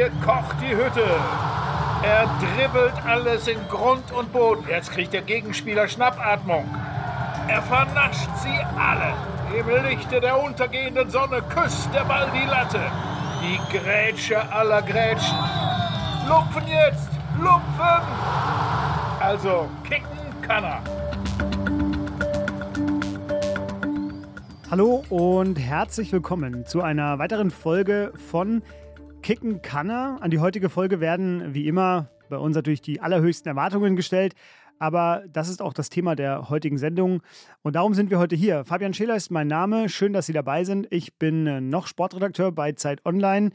hier kocht die Hütte. Er dribbelt alles in Grund und Boden. Jetzt kriegt der Gegenspieler Schnappatmung. Er vernascht sie alle. Im Lichte der untergehenden Sonne küsst der Ball die Latte. Die Grätsche aller Grätschen. Lupfen jetzt! Lupfen! Also, kicken kann er. Hallo und herzlich willkommen zu einer weiteren Folge von Kicken Kanner. An die heutige Folge werden wie immer bei uns natürlich die allerhöchsten Erwartungen gestellt. Aber das ist auch das Thema der heutigen Sendung. Und darum sind wir heute hier. Fabian Scheler ist mein Name. Schön, dass Sie dabei sind. Ich bin äh, noch Sportredakteur bei Zeit Online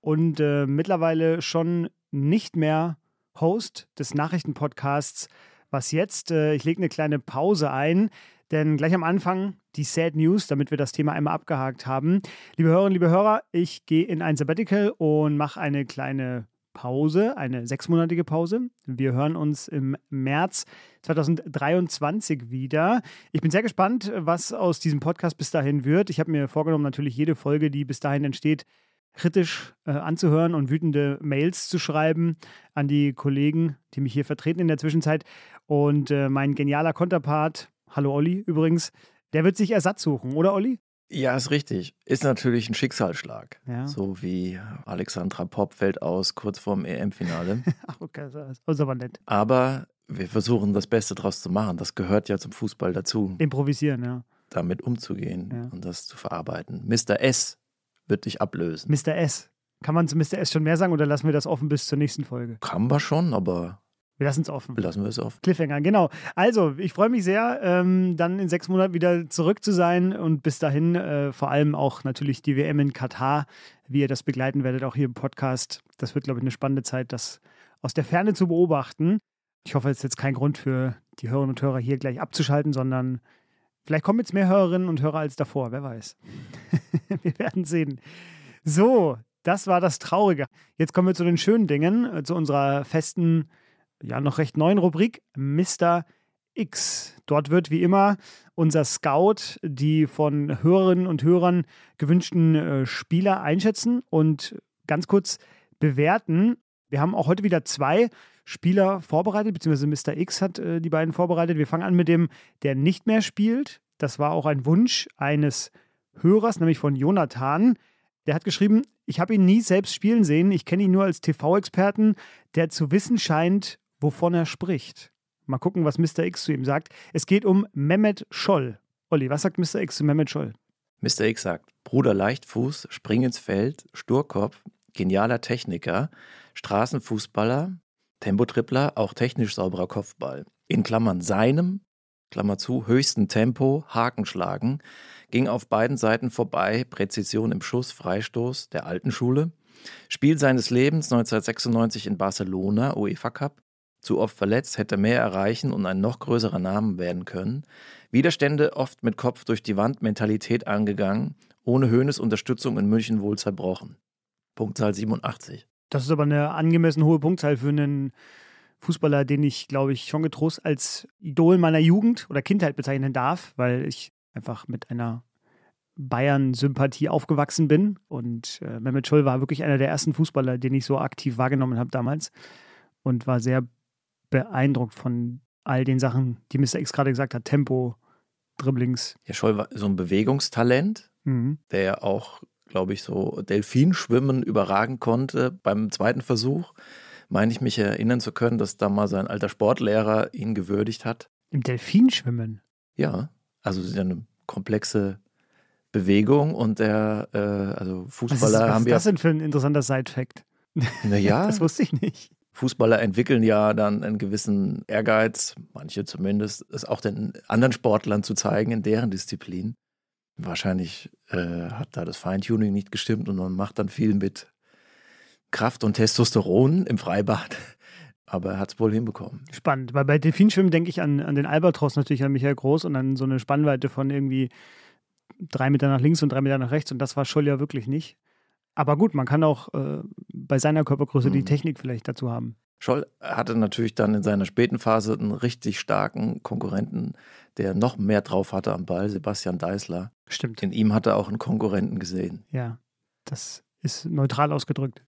und äh, mittlerweile schon nicht mehr Host des Nachrichtenpodcasts. Was jetzt? Äh, ich lege eine kleine Pause ein. Denn gleich am Anfang die Sad News, damit wir das Thema einmal abgehakt haben. Liebe Hörerinnen, liebe Hörer, ich gehe in ein Sabbatical und mache eine kleine Pause, eine sechsmonatige Pause. Wir hören uns im März 2023 wieder. Ich bin sehr gespannt, was aus diesem Podcast bis dahin wird. Ich habe mir vorgenommen, natürlich jede Folge, die bis dahin entsteht, kritisch äh, anzuhören und wütende Mails zu schreiben an die Kollegen, die mich hier vertreten in der Zwischenzeit. Und äh, mein genialer Konterpart, hallo Olli übrigens, der wird sich Ersatz suchen, oder Olli? Ja, ist richtig. Ist natürlich ein Schicksalsschlag. Ja. So wie Alexandra Popp fällt aus kurz vorm EM-Finale. Okay, das ist aber nett. Aber wir versuchen das Beste draus zu machen. Das gehört ja zum Fußball dazu, Improvisieren, ja. damit umzugehen Ja. und das zu verarbeiten. Mr. S wird dich ablösen. Mr. S. Kann man zu Mr. S schon mehr sagen oder lassen wir das offen bis zur nächsten Folge? Kann wir schon, aber Wir lassen es offen. lassen wir es auf. Cliffhanger, genau. Also, ich freue mich sehr, ähm, dann in sechs Monaten wieder zurück zu sein und bis dahin äh, vor allem auch natürlich die WM in Katar, wie ihr das begleiten werdet, auch hier im Podcast. Das wird, glaube ich, eine spannende Zeit, das aus der Ferne zu beobachten. Ich hoffe, es ist jetzt kein Grund für die Hörerinnen und Hörer hier gleich abzuschalten, sondern vielleicht kommen jetzt mehr Hörerinnen und Hörer als davor, wer weiß. wir werden sehen. So, das war das Traurige. Jetzt kommen wir zu den schönen Dingen, äh, zu unserer festen ja, noch recht neuen Rubrik Mr. X. Dort wird wie immer unser Scout die von Hörerinnen und Hörern gewünschten äh, Spieler einschätzen und ganz kurz bewerten. Wir haben auch heute wieder zwei Spieler vorbereitet, beziehungsweise Mr. X hat äh, die beiden vorbereitet. Wir fangen an mit dem, der nicht mehr spielt. Das war auch ein Wunsch eines Hörers, nämlich von Jonathan. Der hat geschrieben, ich habe ihn nie selbst spielen sehen. Ich kenne ihn nur als TV-Experten, der zu wissen scheint, wovon er spricht. Mal gucken, was Mr. X zu ihm sagt. Es geht um Mehmet Scholl. Olli, was sagt Mr. X zu Mehmet Scholl? Mr. X sagt, Bruder Leichtfuß, Spring ins Feld, Sturkopf, genialer Techniker, Straßenfußballer, Tempotrippler, auch technisch sauberer Kopfball. In Klammern seinem, Klammer zu, höchsten Tempo, Haken schlagen, ging auf beiden Seiten vorbei, Präzision im Schuss, Freistoß der alten Schule. Spiel seines Lebens 1996 in Barcelona, UEFA Cup. Zu oft verletzt, hätte mehr erreichen und ein noch größerer Name werden können. Widerstände oft mit Kopf durch die Wand, Mentalität angegangen, ohne Höhnes Unterstützung in München wohl zerbrochen. Punktzahl 87. Das ist aber eine angemessen hohe Punktzahl für einen Fußballer, den ich, glaube ich, schon getrost als Idol meiner Jugend oder Kindheit bezeichnen darf, weil ich einfach mit einer Bayern-Sympathie aufgewachsen bin. Und äh, Mehmet Scholl war wirklich einer der ersten Fußballer, den ich so aktiv wahrgenommen habe damals und war sehr beeindruckt von all den Sachen, die Mr. X gerade gesagt hat. Tempo, Dribblings. Ja, Scholl war so ein Bewegungstalent, Mhm. der ja auch, glaube ich, so Delfinschwimmen überragen konnte. Beim zweiten Versuch meine ich mich erinnern zu können, dass da mal sein alter Sportlehrer ihn gewürdigt hat. Im Delfinschwimmen. Ja, also ist eine komplexe Bewegung und der, äh, also Was ist, Fußballer was haben ist ja, das denn für ein interessanter Side-Fact? naja, Das wusste ich nicht. Fußballer entwickeln ja dann einen gewissen Ehrgeiz, manche zumindest, es auch den anderen Sportlern zu zeigen in deren Disziplin. Wahrscheinlich äh, hat da das Feintuning nicht gestimmt und man macht dann viel mit Kraft und Testosteron im Freibad. Aber er hat es wohl hinbekommen. Spannend, weil bei Delfinschwimmen denke ich an, an den Albatros natürlich, an Michael Groß und an so eine Spannweite von irgendwie drei Meter nach links und drei Meter nach rechts und das war Scholl ja wirklich nicht. Aber gut, man kann auch äh, bei seiner Körpergröße die Mhm. Technik vielleicht dazu haben. Scholl hatte natürlich dann in seiner späten Phase einen richtig starken Konkurrenten, der noch mehr drauf hatte am Ball, Sebastian Deißler. Stimmt. In ihm hat er auch einen Konkurrenten gesehen. Ja, das ist neutral ausgedrückt.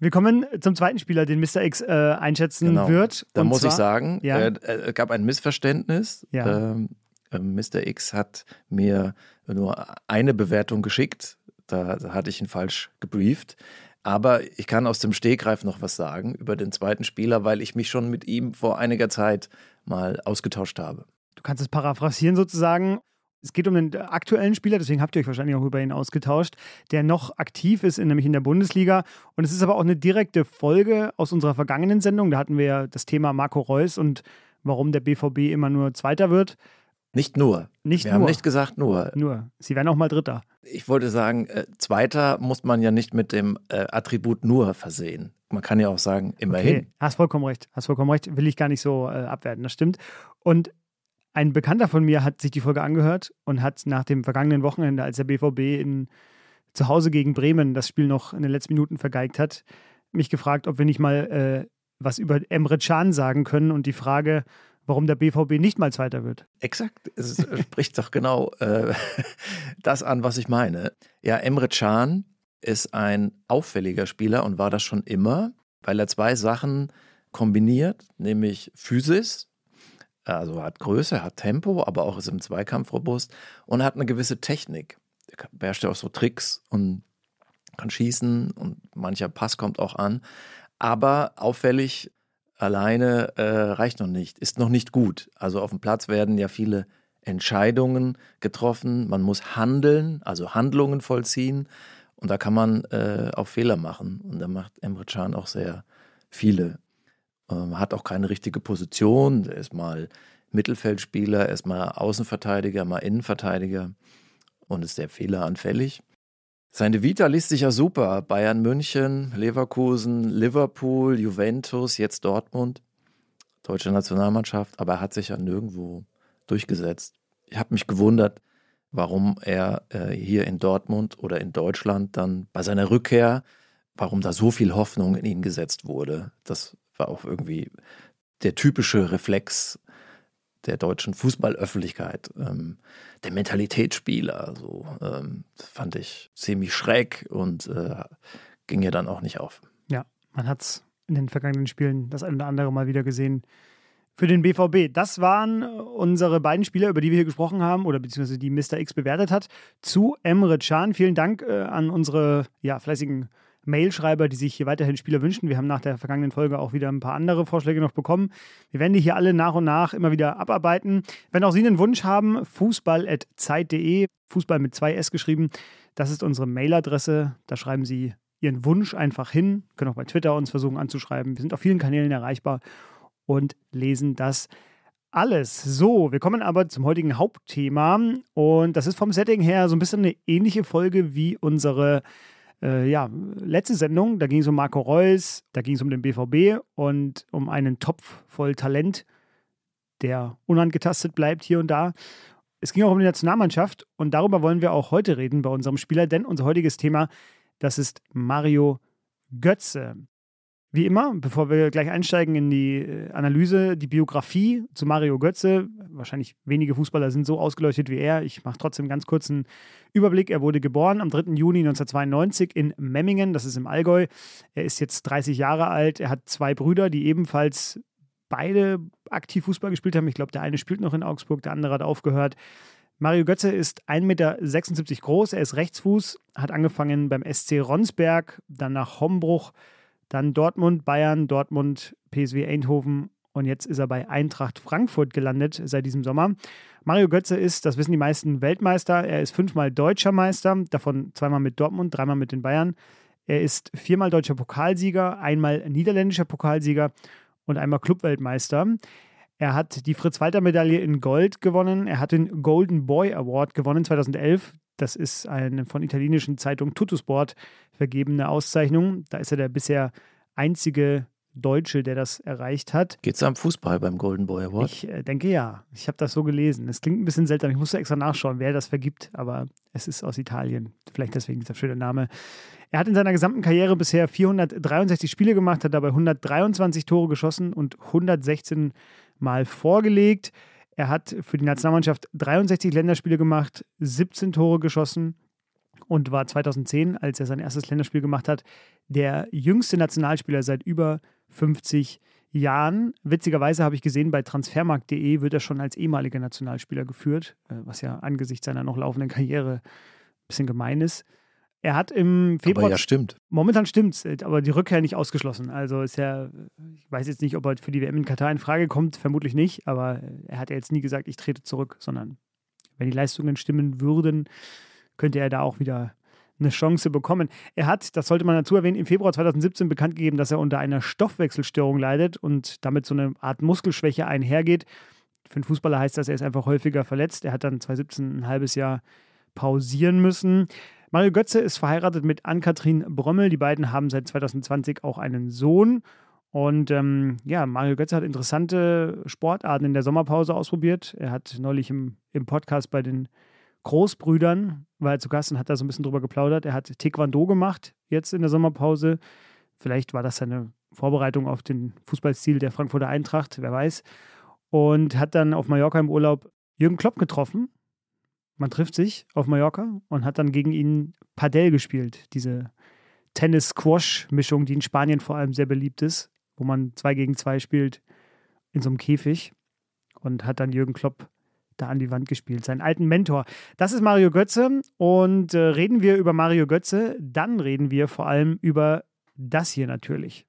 Wir kommen zum zweiten Spieler, den Mr. X äh, einschätzen Genau. wird. Da muss zwar, ich sagen, Ja. äh, äh, gab ein Missverständnis. Ja. Ähm, äh, Mr. X hat mir nur eine Bewertung geschickt. Da, hatte ich ihn falsch gebrieft. Aber ich kann aus dem Stegreif noch was sagen über den zweiten Spieler, weil ich mich schon mit ihm vor einiger Zeit mal ausgetauscht habe. Du kannst es paraphrasieren sozusagen. Es geht um den aktuellen Spieler, deswegen habt ihr euch wahrscheinlich auch über ihn ausgetauscht, der noch aktiv ist, nämlich in der Bundesliga. Und es ist aber auch eine direkte Folge aus unserer vergangenen Sendung. Da hatten wir ja das Thema Marco Reus und warum der BVB immer nur Zweiter wird. Nicht nur. Nicht Wir nur. haben nicht gesagt nur. Nur, sie werden auch mal Dritter. Ich wollte sagen, äh, Zweiter muss man ja nicht mit dem äh, Attribut nur versehen. Man kann ja auch sagen, immerhin. Okay, hast vollkommen recht. Hast vollkommen recht. Will ich gar nicht so äh, abwerten, das stimmt. Und ein Bekannter von mir hat sich die Folge angehört und hat nach dem vergangenen Wochenende, als der BVB in, zu Hause gegen Bremen das Spiel noch in den letzten Minuten vergeigt hat, mich gefragt, ob wir nicht mal äh, was über Emre Can sagen können und die Frage, warum der BVB nicht mal Zweiter wird. Exakt, es äh, spricht doch genau äh, das an, was ich meine. Ja, Emre Can ist ein auffälliger Spieler und war das schon immer, weil er zwei Sachen kombiniert, nämlich Physis, also hat Größe, hat Tempo, aber auch ist im Zweikampf robust und hat eine gewisse Technik. Er beherrscht ja auch so Tricks und kann schießen und mancher Pass kommt auch an. Aber auffällig alleine äh, reicht noch nicht, ist noch nicht gut. Also auf dem Platz werden ja viele Entscheidungen getroffen. Man muss handeln, also Handlungen vollziehen. Und da kann man äh, auch Fehler machen. Und da macht Emre Can auch sehr viele. Ähm, hat auch keine richtige Position. Er ist mal Mittelfeldspieler, er ist mal Außenverteidiger, mal Innenverteidiger und ist sehr fehleranfällig. Seine Vita liest sich ja super. Bayern München, Leverkusen, Liverpool, Juventus, jetzt Dortmund. Deutsche Nationalmannschaft, aber er hat sich ja nirgendwo durchgesetzt. Ich habe mich gewundert, warum er äh, hier in Dortmund oder in Deutschland dann bei seiner Rückkehr, warum da so viel Hoffnung in ihn gesetzt wurde. Das war auch irgendwie der typische Reflex der deutschen Fußballöffentlichkeit, ähm, der Mentalitätsspieler. So, ähm, das fand ich ziemlich schräg und äh, ging ja dann auch nicht auf. Ja, man hat es in den vergangenen Spielen das ein oder andere Mal wieder gesehen. Für den BVB. Das waren unsere beiden Spieler, über die wir hier gesprochen haben oder beziehungsweise die Mr. X bewertet hat, zu Emre Can. Vielen Dank äh, an unsere ja, fleißigen Mailschreiber, die sich hier weiterhin Spieler wünschen. Wir haben nach der vergangenen Folge auch wieder ein paar andere Vorschläge noch bekommen. Wir werden die hier alle nach und nach immer wieder abarbeiten. Wenn auch Sie einen Wunsch haben, fußball.zeit.de, Fußball mit zwei S geschrieben, das ist unsere Mailadresse. Da schreiben Sie Ihren Wunsch einfach hin. Können auch bei Twitter uns versuchen anzuschreiben. Wir sind auf vielen Kanälen erreichbar und lesen das alles. So, wir kommen aber zum heutigen Hauptthema und das ist vom Setting her so ein bisschen eine ähnliche Folge wie unsere äh, ja, letzte Sendung. Da ging es um Marco Reus, da ging es um den BVB und um einen Topf voll Talent, der unangetastet bleibt hier und da. Es ging auch um die Nationalmannschaft und darüber wollen wir auch heute reden bei unserem Spieler, denn unser heutiges Thema, das ist Mario Götze. Wie immer, bevor wir gleich einsteigen in die äh, Analyse, die Biografie zu Mario Götze. Wahrscheinlich wenige Fußballer sind so ausgeleuchtet wie er. Ich mache trotzdem ganz kurz einen Überblick. Er wurde geboren am 3. Juni 1992 in Memmingen, das ist im Allgäu. Er ist jetzt 30 Jahre alt. Er hat zwei Brüder, die ebenfalls beide aktiv Fußball gespielt haben. Ich glaube, der eine spielt noch in Augsburg, der andere hat aufgehört. Mario Götze ist 1,76 Meter groß, er ist Rechtsfuß, hat angefangen beim SC Ronsberg, dann nach Hombruch, dann Dortmund, Bayern, Dortmund, PSW Eindhoven und jetzt ist er bei Eintracht Frankfurt gelandet seit diesem Sommer. Mario Götze ist, das wissen die meisten, Weltmeister. Er ist fünfmal deutscher Meister, davon zweimal mit Dortmund, dreimal mit den Bayern. Er ist viermal deutscher Pokalsieger, einmal niederländischer Pokalsieger und einmal Clubweltmeister. Er hat die Fritz-Walter-Medaille in Gold gewonnen. Er hat den Golden Boy Award gewonnen 2011. Das ist eine von italienischen Zeitung Tuttosport vergebene Auszeichnung. Da ist er der bisher einzige Deutsche, der das erreicht hat. Geht es am Fußball beim Golden Boy Award? Ich äh, denke ja. Ich habe das so gelesen. Es klingt ein bisschen seltsam. Ich musste extra nachschauen, wer das vergibt, aber es ist aus Italien. Vielleicht deswegen dieser schöne Name. Er hat in seiner gesamten Karriere bisher 463 Spiele gemacht, hat dabei 123 Tore geschossen und 116 Mal vorgelegt. Er hat für die Nationalmannschaft 63 Länderspiele gemacht, 17 Tore geschossen und war 2010, als er sein erstes Länderspiel gemacht hat, der jüngste Nationalspieler seit über 50 Jahren. Witzigerweise habe ich gesehen, bei transfermarkt.de wird er schon als ehemaliger Nationalspieler geführt, äh, was ja angesichts seiner noch laufenden Karriere ein bisschen gemein ist. Er hat im Februar. Aber ja, stimmt. Momentan stimmt es, aber die Rückkehr nicht ausgeschlossen. Also ist ja, ich weiß jetzt nicht, ob er für die WM in Katar in Frage kommt, vermutlich nicht, aber er hat ja jetzt nie gesagt, ich trete zurück, sondern wenn die Leistungen stimmen würden, könnte er da auch wieder eine Chance bekommen. Er hat, das sollte man dazu erwähnen, im Februar 2017 bekannt gegeben, dass er unter einer Stoffwechselstörung leidet und damit so eine Art Muskelschwäche einhergeht. Für einen Fußballer heißt das, er ist einfach häufiger verletzt. Er hat dann 2017 ein halbes Jahr pausieren müssen. Mario Götze ist verheiratet mit Ann-Kathrin Brömmel. Die beiden haben seit 2020 auch einen Sohn. Und ähm, ja, Mario Götze hat interessante Sportarten in der Sommerpause ausprobiert. Er hat neulich im, im Podcast bei den Großbrüdern, war zu Gast und hat da so ein bisschen drüber geplaudert. Er hat Taekwondo gemacht, jetzt in der Sommerpause. Vielleicht war das seine Vorbereitung auf den Fußballstil der Frankfurter Eintracht, wer weiß. Und hat dann auf Mallorca im Urlaub Jürgen Klopp getroffen man trifft sich auf Mallorca und hat dann gegen ihn Padel gespielt, diese Tennis-Squash-Mischung, die in Spanien vor allem sehr beliebt ist, wo man zwei gegen zwei spielt in so einem Käfig und hat dann Jürgen Klopp da an die Wand gespielt, seinen alten Mentor. Das ist Mario Götze und äh, reden wir über Mario Götze, dann reden wir vor allem über das hier natürlich.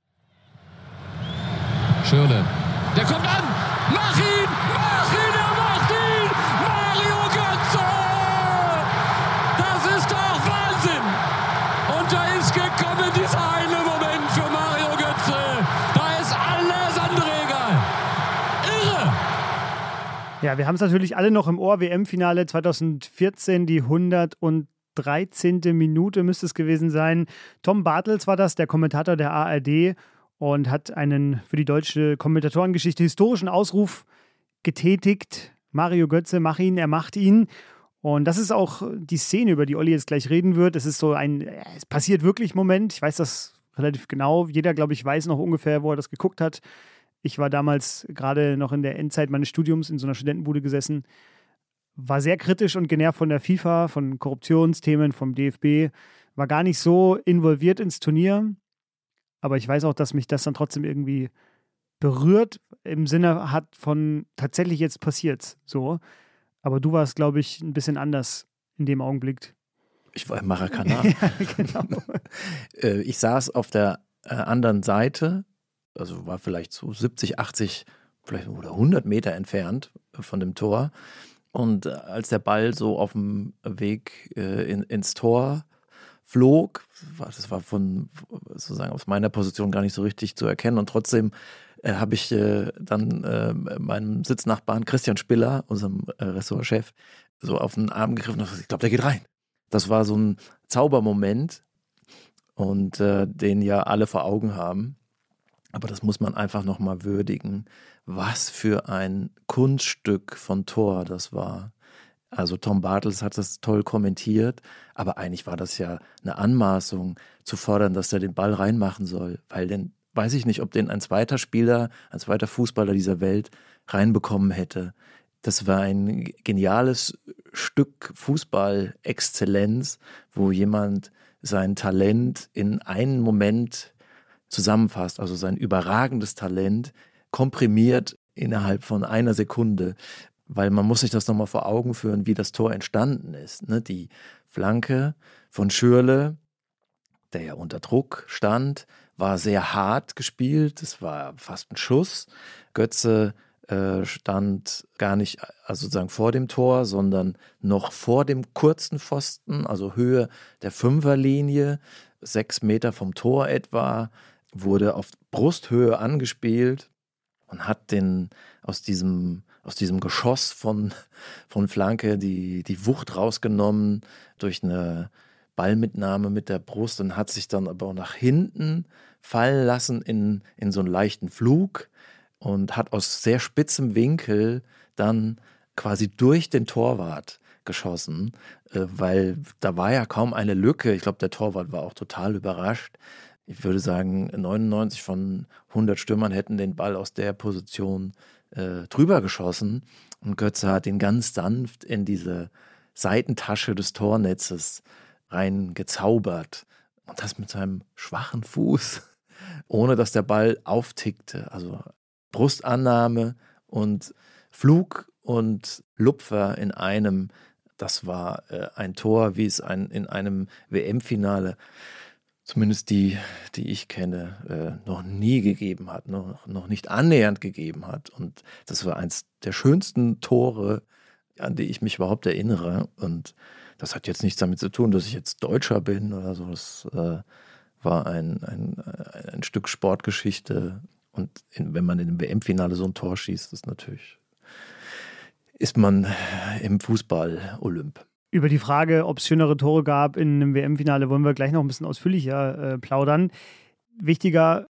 Schöne. Der kommt an! Mach ihn! Ja, wir haben es natürlich alle noch im Ohr. WM-Finale 2014, die 113. Minute müsste es gewesen sein. Tom Bartels war das, der Kommentator der ARD und hat einen für die deutsche Kommentatorengeschichte historischen Ausruf getätigt. Mario Götze, mach ihn, er macht ihn. Und das ist auch die Szene, über die Olli jetzt gleich reden wird. Es ist so ein, es passiert wirklich Moment. Ich weiß das relativ genau. Jeder, glaube ich, weiß noch ungefähr, wo er das geguckt hat. Ich war damals gerade noch in der Endzeit meines Studiums in so einer Studentenbude gesessen, war sehr kritisch und genervt von der FIFA, von Korruptionsthemen, vom DFB, war gar nicht so involviert ins Turnier. Aber ich weiß auch, dass mich das dann trotzdem irgendwie berührt, im Sinne hat von tatsächlich jetzt passiert so. Aber du warst, glaube ich, ein bisschen anders in dem Augenblick. Ich war im Maracana. ja, genau. Äh, ich saß auf der äh, anderen Seite also war vielleicht so 70, 80, vielleicht oder 100 Meter entfernt von dem Tor. Und äh, als der Ball so auf dem Weg äh, in, ins Tor flog, das war von sozusagen aus meiner Position gar nicht so richtig zu erkennen. Und trotzdem äh, habe ich äh, dann äh, meinem Sitznachbarn Christian Spiller, unserem äh, Ressortchef, so auf den Arm gegriffen und gesagt, ich glaube, der geht rein. Das war so ein Zaubermoment und den ja alle vor Augen haben. Aber das muss man einfach nochmal würdigen. Was für ein Kunststück von Thor das war. Also Tom Bartels hat das toll kommentiert, aber eigentlich war das ja eine Anmaßung zu fordern, dass er den Ball reinmachen soll, weil denn weiß ich nicht, ob den ein zweiter Spieler, ein zweiter Fußballer dieser Welt reinbekommen hätte. Das war ein geniales Stück Fußball-Exzellenz, wo jemand sein Talent in einen Moment zusammenfasst, also sein überragendes Talent komprimiert innerhalb von einer Sekunde, weil man muss sich das nochmal vor Augen führen, wie das Tor entstanden ist. Ne? Die Flanke von Schürle, der ja unter Druck stand, war sehr hart gespielt, es war fast ein Schuss. Götze äh, stand gar nicht also sozusagen vor dem Tor, sondern noch vor dem kurzen Pfosten, also Höhe der Fünferlinie, sechs Meter vom Tor etwa wurde auf Brusthöhe angespielt und hat den aus diesem, aus diesem Geschoss von, von Flanke die, die Wucht rausgenommen durch eine Ballmitnahme mit der Brust und hat sich dann aber auch nach hinten fallen lassen in, in so einen leichten Flug und hat aus sehr spitzem Winkel dann quasi durch den Torwart geschossen, äh, weil da war ja kaum eine Lücke. Ich glaube, der Torwart war auch total überrascht ich würde sagen, 99 von 100 Stürmern hätten den Ball aus der Position äh, drüber geschossen. Und Götze hat ihn ganz sanft in diese Seitentasche des Tornetzes rein gezaubert. Und das mit seinem schwachen Fuß, ohne dass der Ball auftickte. Also Brustannahme und Flug und Lupfer in einem. Das war äh, ein Tor, wie es ein, in einem WM-Finale, zumindest die, die ich kenne, äh, noch nie gegeben hat, noch, noch nicht annähernd gegeben hat. Und das war eins der schönsten Tore, an die ich mich überhaupt erinnere. Und das hat jetzt nichts damit zu tun, dass ich jetzt Deutscher bin oder so. Das äh, war ein, ein, ein Stück Sportgeschichte. Und in, wenn man in dem WM-Finale so ein Tor schießt, ist natürlich, ist man im Fußball Olymp. Über die Frage, ob es schönere Tore gab in einem WM-Finale, wollen wir gleich noch ein bisschen ausführlicher äh, plaudern. Wichtiger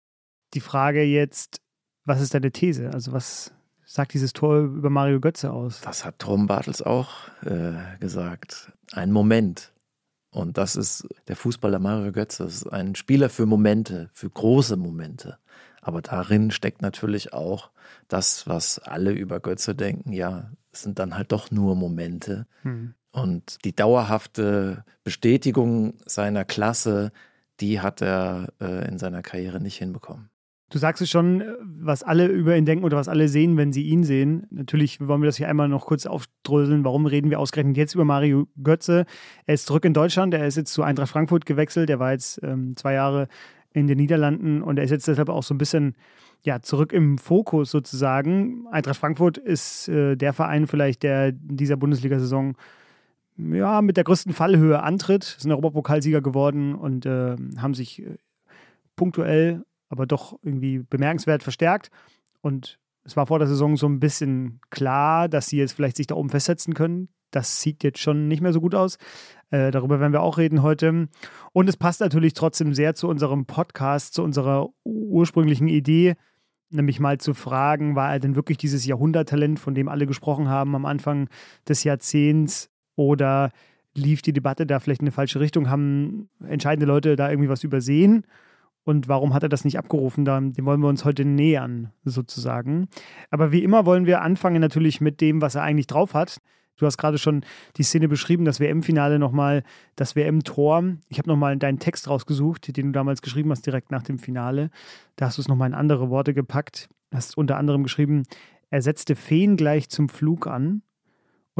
die Frage jetzt, was ist deine These? Also was sagt dieses Tor über Mario Götze aus? Das hat Tom Bartels auch äh, gesagt. Ein Moment. Und das ist der Fußballer Mario Götze. Das ist ein Spieler für Momente, für große Momente. Aber darin steckt natürlich auch das, was alle über Götze denken. Ja, es sind dann halt doch nur Momente. Hm. Und die dauerhafte Bestätigung seiner Klasse, die hat er äh, in seiner Karriere nicht hinbekommen. Du sagst es schon, was alle über ihn denken oder was alle sehen, wenn sie ihn sehen. Natürlich wollen wir das hier einmal noch kurz aufdröseln. Warum reden wir ausgerechnet jetzt über Mario Götze? Er ist zurück in Deutschland. Er ist jetzt zu Eintracht Frankfurt gewechselt. Er war jetzt ähm, zwei Jahre in den Niederlanden und er ist jetzt deshalb auch so ein bisschen ja, zurück im Fokus sozusagen. Eintracht Frankfurt ist äh, der Verein vielleicht, der in dieser Bundesliga-Saison ja, mit der größten Fallhöhe antritt. Sind Europapokalsieger geworden und äh, haben sich äh, punktuell aber doch irgendwie bemerkenswert verstärkt. Und es war vor der Saison so ein bisschen klar, dass sie jetzt vielleicht sich da oben festsetzen können. Das sieht jetzt schon nicht mehr so gut aus. Äh, darüber werden wir auch reden heute. Und es passt natürlich trotzdem sehr zu unserem Podcast, zu unserer ursprünglichen Idee, nämlich mal zu fragen, war er denn wirklich dieses Jahrhunderttalent, von dem alle gesprochen haben am Anfang des Jahrzehnts? Oder lief die Debatte da vielleicht in eine falsche Richtung? Haben entscheidende Leute da irgendwie was übersehen? und warum hat er das nicht abgerufen? Dem wollen wir uns heute nähern, sozusagen. Aber wie immer wollen wir anfangen natürlich mit dem, was er eigentlich drauf hat. Du hast gerade schon die Szene beschrieben, das WM-Finale nochmal, das WM-Tor. Ich habe nochmal deinen Text rausgesucht, den du damals geschrieben hast, direkt nach dem Finale. Da hast du es nochmal in andere Worte gepackt. Hast unter anderem geschrieben, er setzte Feen gleich zum Flug an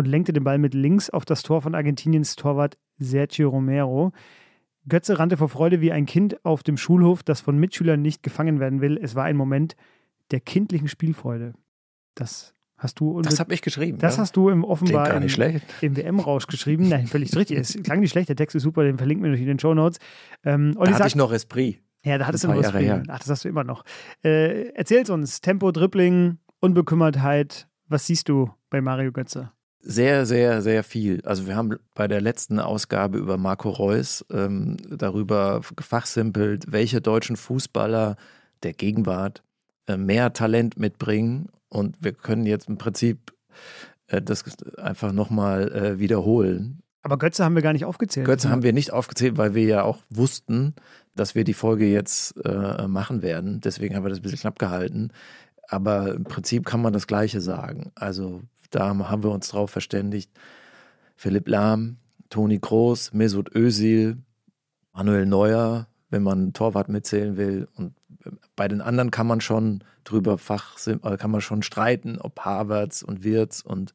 und lenkte den Ball mit links auf das Tor von Argentiniens Torwart Sergio Romero. Götze rannte vor Freude wie ein Kind auf dem Schulhof, das von Mitschülern nicht gefangen werden will. Es war ein Moment der kindlichen Spielfreude. Das hast du. Das habe ich geschrieben. Das ja. hast du im offenbar gar nicht im, im WM-Rausch geschrieben. Nein, völlig richtig. Es klang nicht schlecht. Der Text ist super. Den verlinken wir natürlich in den Show Notes. Ähm, da hatte sagt, ich noch Esprit. Ja, da hattest du noch Esprit. Ach, das hast du immer noch. Äh, erzähl's uns. Tempo, Dribbling, Unbekümmertheit. Was siehst du bei Mario Götze? Sehr, sehr, sehr viel. Also wir haben bei der letzten Ausgabe über Marco Reus ähm, darüber gefachsimpelt, welche deutschen Fußballer der Gegenwart äh, mehr Talent mitbringen. Und wir können jetzt im Prinzip äh, das einfach nochmal äh, wiederholen. Aber Götze haben wir gar nicht aufgezählt. Götze ja. haben wir nicht aufgezählt, weil wir ja auch wussten, dass wir die Folge jetzt äh, machen werden. Deswegen haben wir das ein bisschen knapp gehalten. Aber im Prinzip kann man das Gleiche sagen. Also da haben wir uns drauf verständigt. Philipp Lahm, Toni Kroos, Mesut Özil, Manuel Neuer, wenn man Torwart mitzählen will. Und bei den anderen kann man schon drüber Fach, kann man schon streiten, ob Havertz und Wirtz und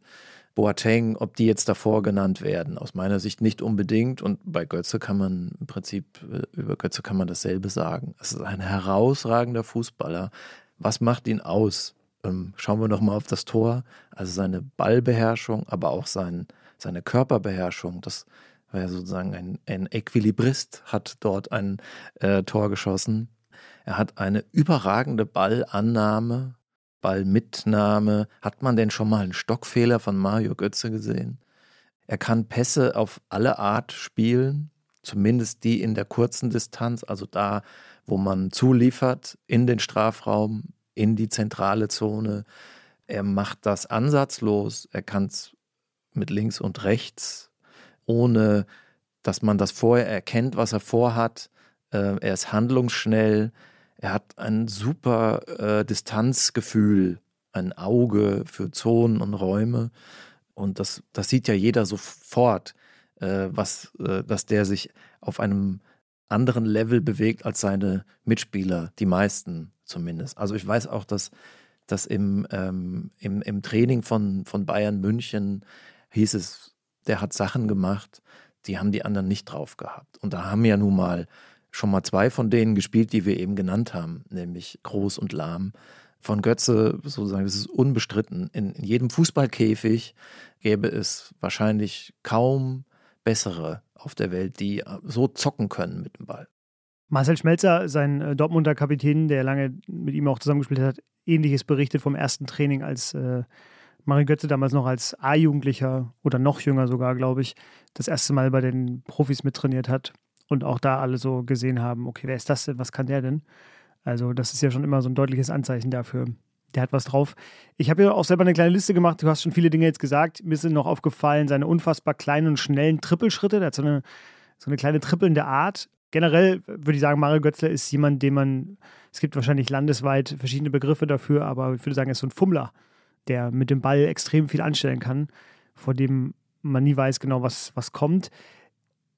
Boateng, ob die jetzt davor genannt werden. Aus meiner Sicht nicht unbedingt. Und bei Götze kann man im Prinzip, äh, über Götze kann man dasselbe sagen. Es ist ein herausragender Fußballer. Was macht ihn aus? Ähm, schauen wir nochmal auf das Tor. Also seine Ballbeherrschung, aber auch sein, seine Körperbeherrschung. Das war ja sozusagen ein, ein Equilibrist, hat dort ein äh, Tor geschossen. Er hat eine überragende Ballannahme, Ballmitnahme. Hat man denn schon mal einen Stockfehler von Mario Götze gesehen? Er kann Pässe auf alle Art spielen, zumindest die in der kurzen Distanz, also da, wo man zuliefert in den Strafraum, in die zentrale Zone. Er macht das ansatzlos, er kann es mit links und rechts, ohne dass man das vorher erkennt, was er vorhat. Äh, er ist handlungsschnell, er hat ein super äh, Distanzgefühl, ein Auge für Zonen und Räume. Und das, das sieht ja jeder sofort. äh, was, äh, dass der sich auf einem anderen Level bewegt als seine Mitspieler, die meisten zumindest. Also ich weiß auch, dass, dass im, ähm, im, im Training von, von Bayern München hieß es, der hat Sachen gemacht, die haben die anderen nicht drauf gehabt. Und da haben ja nun mal schon mal zwei von denen gespielt, die wir eben genannt haben, nämlich Groß und Lahm. Von Götze, sozusagen, das ist unbestritten. In, in jedem Fußballkäfig gäbe es wahrscheinlich kaum bessere auf der Welt, die so zocken können mit dem Ball. Marcel Schmelzer, sein äh, Dortmunder Kapitän, der lange mit ihm auch zusammengespielt hat, ähnliches berichtet vom ersten Training, als äh, Mario Götze damals noch als A-Jugendlicher oder noch jünger sogar, glaube ich, das erste Mal bei den Profis mittrainiert hat und auch da alle so gesehen haben, okay, wer ist das denn, was kann der denn? Also das ist ja schon immer so ein deutliches Anzeichen dafür. Der hat was drauf. Ich habe ja auch selber eine kleine Liste gemacht. Du hast schon viele Dinge jetzt gesagt. Mir sind noch aufgefallen seine unfassbar kleinen und schnellen Trippelschritte. Der hat so eine, so eine kleine trippelnde Art. Generell würde ich sagen, Mario Götzler ist jemand, den man, es gibt wahrscheinlich landesweit verschiedene Begriffe dafür, aber ich würde sagen, er ist so ein Fummler, der mit dem Ball extrem viel anstellen kann, vor dem man nie weiß genau, was, was kommt.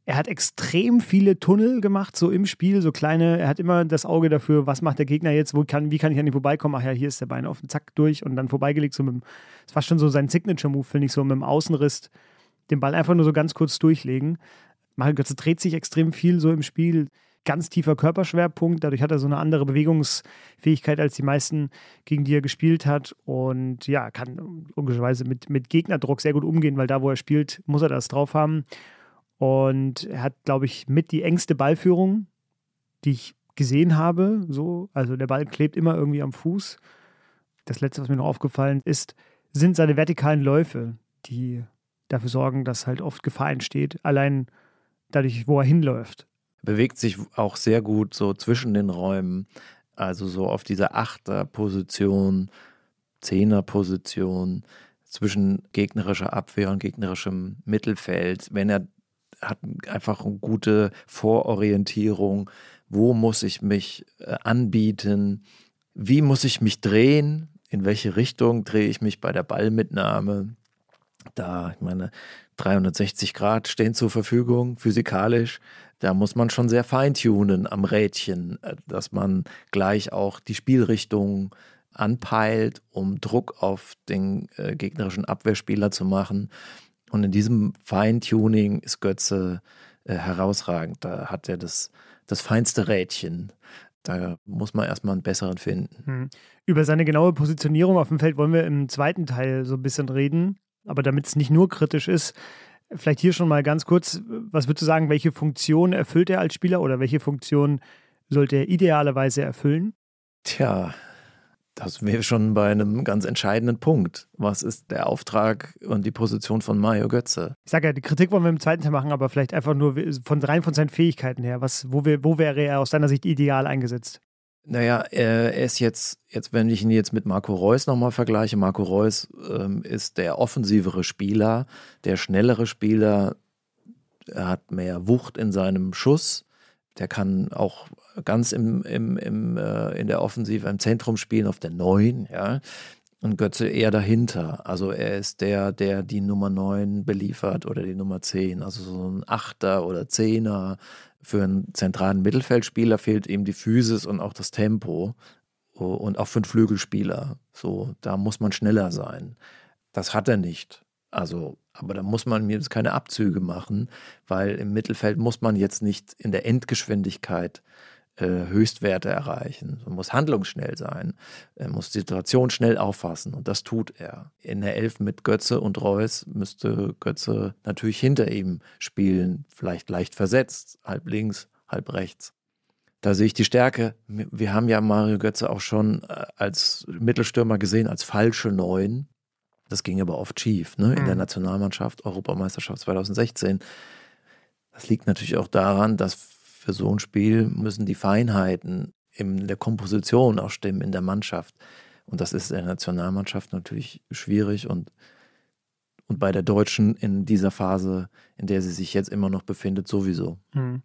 Er hat extrem viele Tunnel gemacht, so im Spiel, so kleine. Er hat immer das Auge dafür, was macht der Gegner jetzt, wo kann, wie kann ich an ihm vorbeikommen? Ach ja, hier ist der Bein offen, zack, durch und dann vorbeigelegt. So mit, das war schon so sein Signature-Move, finde ich, so mit dem Außenriss den Ball einfach nur so ganz kurz durchlegen. Mario Götze dreht sich extrem viel so im Spiel. Ganz tiefer Körperschwerpunkt. Dadurch hat er so eine andere Bewegungsfähigkeit als die meisten, gegen die er gespielt hat. Und ja, kann logischerweise mit, mit Gegnerdruck sehr gut umgehen, weil da, wo er spielt, muss er das drauf haben. Und er hat, glaube ich, mit die engste Ballführung, die ich gesehen habe. So, also der Ball klebt immer irgendwie am Fuß. Das letzte, was mir noch aufgefallen ist, sind seine vertikalen Läufe, die dafür sorgen, dass halt oft Gefahr entsteht. Allein dadurch, wo er hinläuft. Bewegt sich auch sehr gut so zwischen den Räumen, also so auf dieser Achterposition, Zehnerposition, zwischen gegnerischer Abwehr und gegnerischem Mittelfeld. Wenn er hat einfach eine gute Vororientierung. Wo muss ich mich äh, anbieten? Wie muss ich mich drehen? In welche Richtung drehe ich mich bei der Ballmitnahme? Da, ich meine, 360 Grad stehen zur Verfügung, physikalisch. Da muss man schon sehr feintunen am Rädchen, äh, dass man gleich auch die Spielrichtung anpeilt, um Druck auf den äh, gegnerischen Abwehrspieler zu machen. Und in diesem Feintuning ist Götze äh, herausragend. Da hat er das, das feinste Rädchen. Da muss man erstmal einen besseren finden. Hm. Über seine genaue Positionierung auf dem Feld wollen wir im zweiten Teil so ein bisschen reden. Aber damit es nicht nur kritisch ist, vielleicht hier schon mal ganz kurz, was würdest du sagen, welche Funktion erfüllt er als Spieler oder welche Funktion sollte er idealerweise erfüllen? Tja, das wäre schon bei einem ganz entscheidenden Punkt. Was ist der Auftrag und die Position von Mario Götze? Ich sage ja, die Kritik wollen wir im zweiten Teil machen, aber vielleicht einfach nur von rein von seinen Fähigkeiten her. Was, wo, wir, wo wäre er aus deiner Sicht ideal eingesetzt? Naja, er ist jetzt, jetzt, wenn ich ihn jetzt mit Marco Reus nochmal vergleiche, Marco Reus ähm, ist der offensivere Spieler, der schnellere Spieler, er hat mehr Wucht in seinem Schuss, der kann auch ganz im, im, im, äh, in der Offensive im Zentrum spielen, auf der Neun, ja. Und Götze eher dahinter. Also er ist der, der die Nummer 9 beliefert oder die Nummer 10. Also so ein Achter oder Zehner. Für einen zentralen Mittelfeldspieler fehlt ihm die Physis und auch das Tempo. Und auch für einen Flügelspieler. So, da muss man schneller sein. Das hat er nicht. Also, aber da muss man mir jetzt keine Abzüge machen, weil im Mittelfeld muss man jetzt nicht in der Endgeschwindigkeit äh, Höchstwerte erreichen. Man muss handlungsschnell sein, er muss die Situation schnell auffassen und das tut er. In der Elf mit Götze und Reus müsste Götze natürlich hinter ihm spielen, vielleicht leicht versetzt, halb links, halb rechts. Da sehe ich die Stärke. Wir haben ja Mario Götze auch schon äh, als Mittelstürmer gesehen, als falsche Neun. Das ging aber oft schief, ne? In der mhm. Nationalmannschaft, Europameisterschaft 2016. Das liegt natürlich auch daran, dass für so ein Spiel müssen die Feinheiten in der Komposition auch stimmen, in der Mannschaft. Und das ist in der Nationalmannschaft natürlich schwierig und, und bei der Deutschen in dieser Phase, in der sie sich jetzt immer noch befindet, sowieso. Mhm.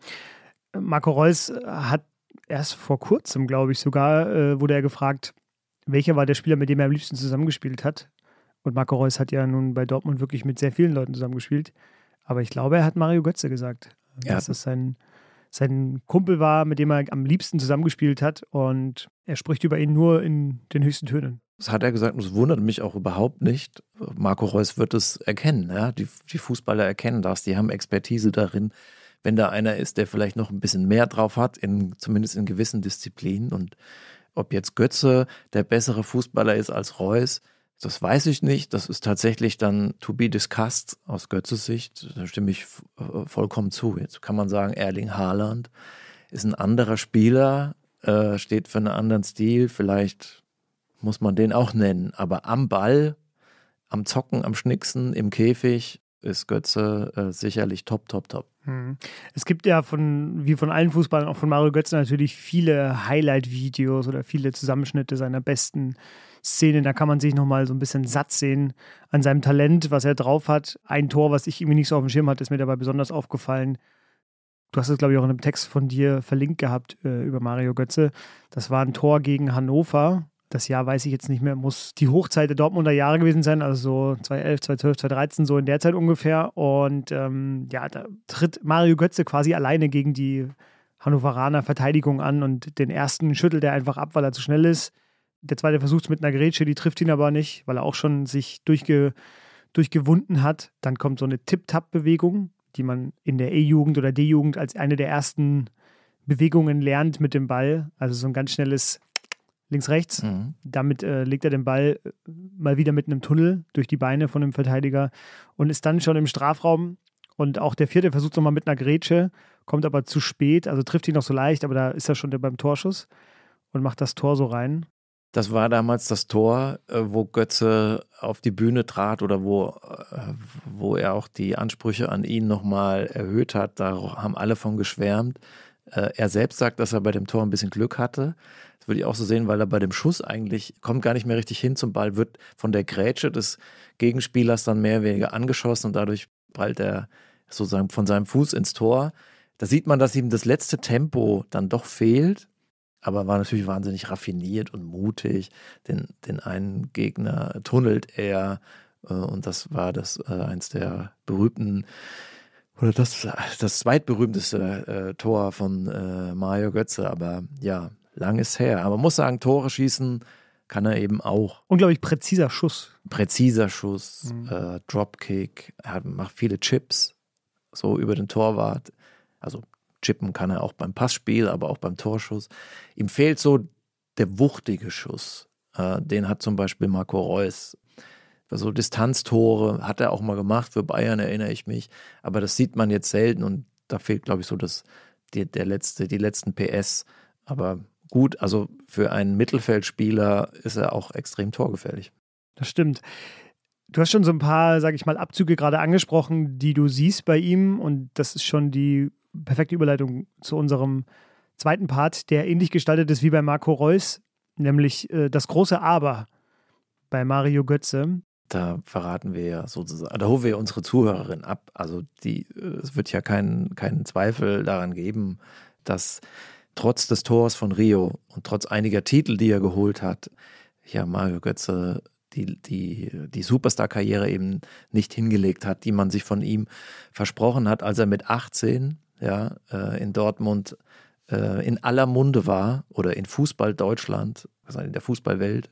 Marco Reus hat erst vor kurzem, glaube ich, sogar, äh, wurde er gefragt, welcher war der Spieler, mit dem er am liebsten zusammengespielt hat. Und Marco Reus hat ja nun bei Dortmund wirklich mit sehr vielen Leuten zusammengespielt. Aber ich glaube, er hat Mario Götze gesagt, Ja. dass es sein, sein Kumpel war, mit dem er am liebsten zusammengespielt hat. Und er spricht über ihn nur in den höchsten Tönen. Das hat er gesagt und es wundert mich auch überhaupt nicht. Marco Reus wird es erkennen, ja. Die, die Fußballer erkennen das, die haben Expertise darin. Wenn da einer ist, der vielleicht noch ein bisschen mehr drauf hat, in, zumindest in gewissen Disziplinen. Und ob jetzt Götze der bessere Fußballer ist als Reus, das weiß ich nicht. Das ist tatsächlich dann to be discussed aus Götzes Sicht. Da stimme ich äh, vollkommen zu. Jetzt kann man sagen, Erling Haaland ist ein anderer Spieler, äh, steht für einen anderen Stil. Vielleicht muss man den auch nennen. Aber am Ball, am Zocken, am Schnicksen, im Käfig ist Götze äh, sicherlich top, top, top. Hm. Es gibt ja von, wie von allen Fußballern, auch von Mario Götze natürlich viele Highlight-Videos oder viele Zusammenschnitte seiner besten Szenen. Da kann man sich nochmal so ein bisschen satt sehen an seinem Talent, was er drauf hat. Ein Tor, was ich irgendwie nicht so auf dem Schirm hatte, ist mir dabei besonders aufgefallen. Du hast es, glaube ich, auch in einem Text von dir verlinkt gehabt äh, über Mario Götze. Das war ein Tor gegen Hannover. Das Jahr weiß ich jetzt nicht mehr, muss die Hochzeit der Dortmunder Jahre gewesen sein, also so 2011, 2012, 2013, so in der Zeit ungefähr. Und ähm, ja, da tritt Mario Götze quasi alleine gegen die Hannoveraner Verteidigung an und den ersten schüttelt er einfach ab, weil er zu schnell ist. Der zweite versucht es mit einer Grätsche, die trifft ihn aber nicht, weil er auch schon sich durchge, durchgewunden hat. Dann kommt so eine Tip-Tap-Bewegung, die man in der E-Jugend oder D-Jugend als eine der ersten Bewegungen lernt mit dem Ball. Also so ein ganz schnelles links-rechts. Mhm. Damit äh, legt er den Ball äh, mal wieder mit einem Tunnel durch die Beine von dem Verteidiger und ist dann schon im Strafraum. Und auch der vierte versucht nochmal mit einer Grätsche, kommt aber zu spät, also trifft ihn noch so leicht, aber da ist er schon beim Torschuss und macht das Tor so rein. Das war damals das Tor, äh, wo Götze auf die Bühne trat oder wo, äh, wo er auch die Ansprüche an ihn nochmal erhöht hat. Da haben alle von geschwärmt. Äh, Er selbst sagt, dass er bei dem Tor ein bisschen Glück hatte. Das würde ich auch so sehen, weil er bei dem Schuss eigentlich kommt gar nicht mehr richtig hin zum Ball, wird von der Grätsche des Gegenspielers dann mehr oder weniger angeschossen und dadurch prallt er sozusagen von seinem Fuß ins Tor. Da sieht man, dass ihm das letzte Tempo dann doch fehlt aber war natürlich wahnsinnig raffiniert und mutig. Den, den einen Gegner tunnelt er äh, und das war das äh, eins der berühmten oder das, das zweitberühmteste äh, Tor von äh, Mario Götze. Aber ja, lang ist her. Aber man muss sagen, Tore schießen kann er eben auch. Unglaublich präziser Schuss. Präziser Schuss, Mhm. äh, Dropkick, er macht viele Chips so über den Torwart. Also chippen kann er auch beim Passspiel, aber auch beim Torschuss. Ihm fehlt so der wuchtige Schuss. Äh, den hat zum Beispiel Marco Reus. So Distanztore hat er auch mal gemacht für Bayern, erinnere ich mich. Aber das sieht man jetzt selten und da fehlt, glaube ich, so das, die, der letzte, die letzten PS. Aber gut, also für einen Mittelfeldspieler ist er auch extrem torgefährlich. Das stimmt. Du hast schon so ein paar, sag ich mal, Abzüge gerade angesprochen, die du siehst bei ihm. Und das ist schon die perfekte Überleitung zu unserem zweiten Part, der ähnlich gestaltet ist wie bei Marco Reus, nämlich äh, das große Aber bei Mario Götze. Da verraten wir ja sozusagen, da holen wir unsere Zuhörerin ab. Also die, äh, es wird ja keinen keinen Zweifel daran geben, dass trotz des Tors von Rio und trotz einiger Titel, die er geholt hat, ja Mario Götze die, die, die Superstar-Karriere eben nicht hingelegt hat, die man sich von ihm versprochen hat, als er mit 18 ja, äh, in Dortmund äh, in aller Munde war oder in Fußball Deutschland, also in der Fußballwelt,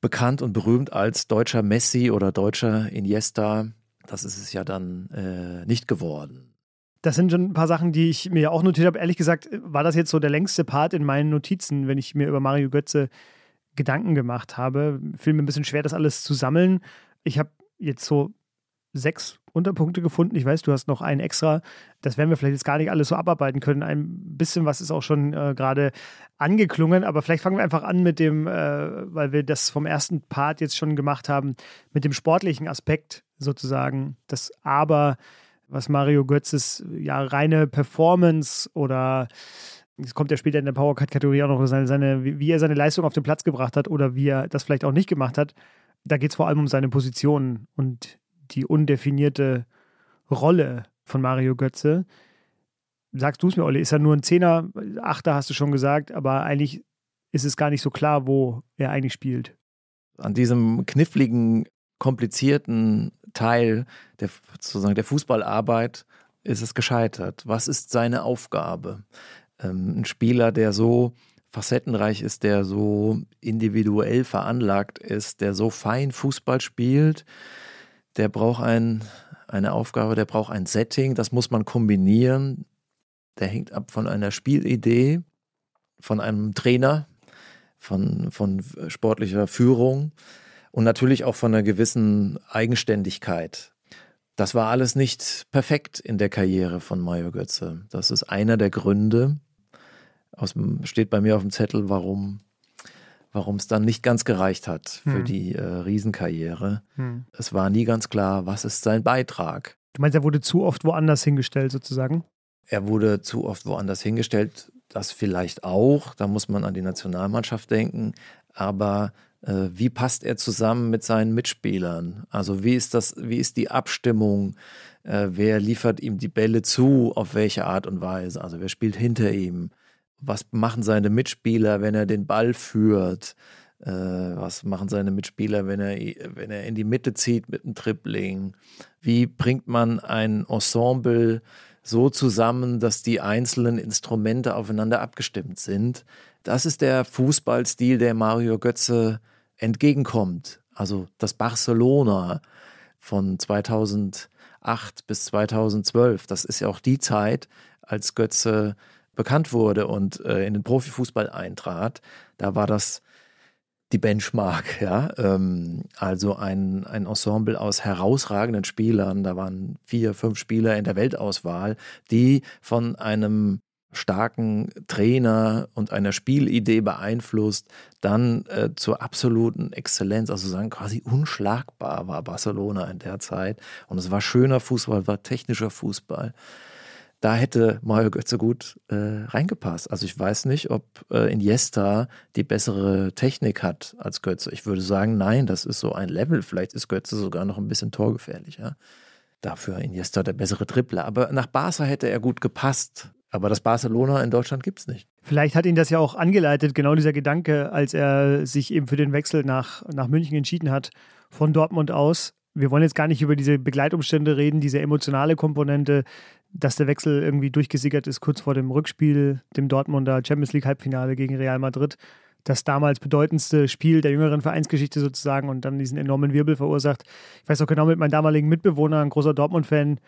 bekannt und berühmt als deutscher Messi oder deutscher Iniesta. Das ist es ja dann äh, nicht geworden. Das sind schon ein paar Sachen, die ich mir auch notiert habe. Ehrlich gesagt, war das jetzt so der längste Part in meinen Notizen, wenn ich mir über Mario Götze Gedanken gemacht habe. Fiel mir ein bisschen schwer, das alles zu sammeln. Ich habe jetzt so sechs Unterpunkte gefunden. Ich weiß, du hast noch einen extra. Das werden wir vielleicht jetzt gar nicht alles so abarbeiten können. Ein bisschen was ist auch schon äh, gerade angeklungen, aber vielleicht fangen wir einfach an mit dem, äh, weil wir das vom ersten Part jetzt schon gemacht haben, mit dem sportlichen Aspekt sozusagen. Das Aber, was Mario Götzes ja reine Performance oder es kommt ja später in der Powercut-Kategorie auch noch seine, seine, wie er seine Leistung auf den Platz gebracht hat oder wie er das vielleicht auch nicht gemacht hat. Da geht es vor allem um seine Position und die undefinierte Rolle von Mario Götze. Sagst du es mir, Olli, ist er nur ein Zehner? Achter hast du schon gesagt, aber eigentlich ist es gar nicht so klar, wo er eigentlich spielt. An diesem kniffligen, komplizierten Teil der, sozusagen der Fußballarbeit ist es gescheitert. Was ist seine Aufgabe? Ähm, ein Spieler, der so facettenreich ist, der so individuell veranlagt ist, der so fein Fußball spielt, der braucht ein, eine Aufgabe, der braucht ein Setting, das muss man kombinieren. Der hängt ab von einer Spielidee, von einem Trainer, von, von sportlicher Führung und natürlich auch von einer gewissen Eigenständigkeit. Das war alles nicht perfekt in der Karriere von Mario Götze. Das ist einer der Gründe, aus steht bei mir auf dem Zettel, warum warum es dann nicht ganz gereicht hat für hm. die äh, Riesenkarriere. Hm. Es war nie ganz klar, was ist sein Beitrag. Du meinst, er wurde zu oft woanders hingestellt sozusagen? Er wurde zu oft woanders hingestellt, das vielleicht auch, da muss man an die Nationalmannschaft denken, aber äh, wie passt er zusammen mit seinen Mitspielern? Also wie ist das, wie ist die Abstimmung? Äh, wer liefert ihm die Bälle zu? Auf welche Art und Weise? Also wer spielt hinter ihm? Was machen seine Mitspieler, wenn er den Ball führt? Äh, was machen seine Mitspieler, wenn er, wenn er in die Mitte zieht mit einem Tripling? Wie bringt man ein Ensemble so zusammen, dass die einzelnen Instrumente aufeinander abgestimmt sind? Das ist der Fußballstil, der Mario Götze entgegenkommt. Also das Barcelona von 2008 bis 2012, das ist ja auch die Zeit, als Götze bekannt wurde und äh, in den Profifußball eintrat, da war das die Benchmark, ja. Ähm, also ein, ein Ensemble aus herausragenden Spielern. Da waren vier, fünf Spieler in der Weltauswahl, die von einem starken Trainer und einer Spielidee beeinflusst, dann äh, zur absoluten Exzellenz, also sagen quasi unschlagbar war Barcelona in der Zeit. Und es war schöner Fußball, war technischer Fußball da hätte Mario Götze gut äh, reingepasst. Also ich weiß nicht, ob äh, Iniesta die bessere Technik hat als Götze. Ich würde sagen, nein, das ist so ein Level. Vielleicht ist Götze sogar noch ein bisschen torgefährlicher. Dafür Iniesta der bessere Tripler. Aber nach Barca hätte er gut gepasst. Aber das Barcelona in Deutschland gibt es nicht. Vielleicht hat ihn das ja auch angeleitet, genau dieser Gedanke, als er sich eben für den Wechsel nach, nach München entschieden hat, von Dortmund aus. Wir wollen jetzt gar nicht über diese Begleitumstände reden, diese emotionale Komponente, dass der Wechsel irgendwie durchgesickert ist kurz vor dem Rückspiel, dem Dortmunder Champions League Halbfinale gegen Real Madrid. Das damals bedeutendste Spiel der jüngeren Vereinsgeschichte sozusagen und dann diesen enormen Wirbel verursacht. Ich weiß auch genau, mit meinem damaligen Mitbewohner, ein großer Dortmund-Fan,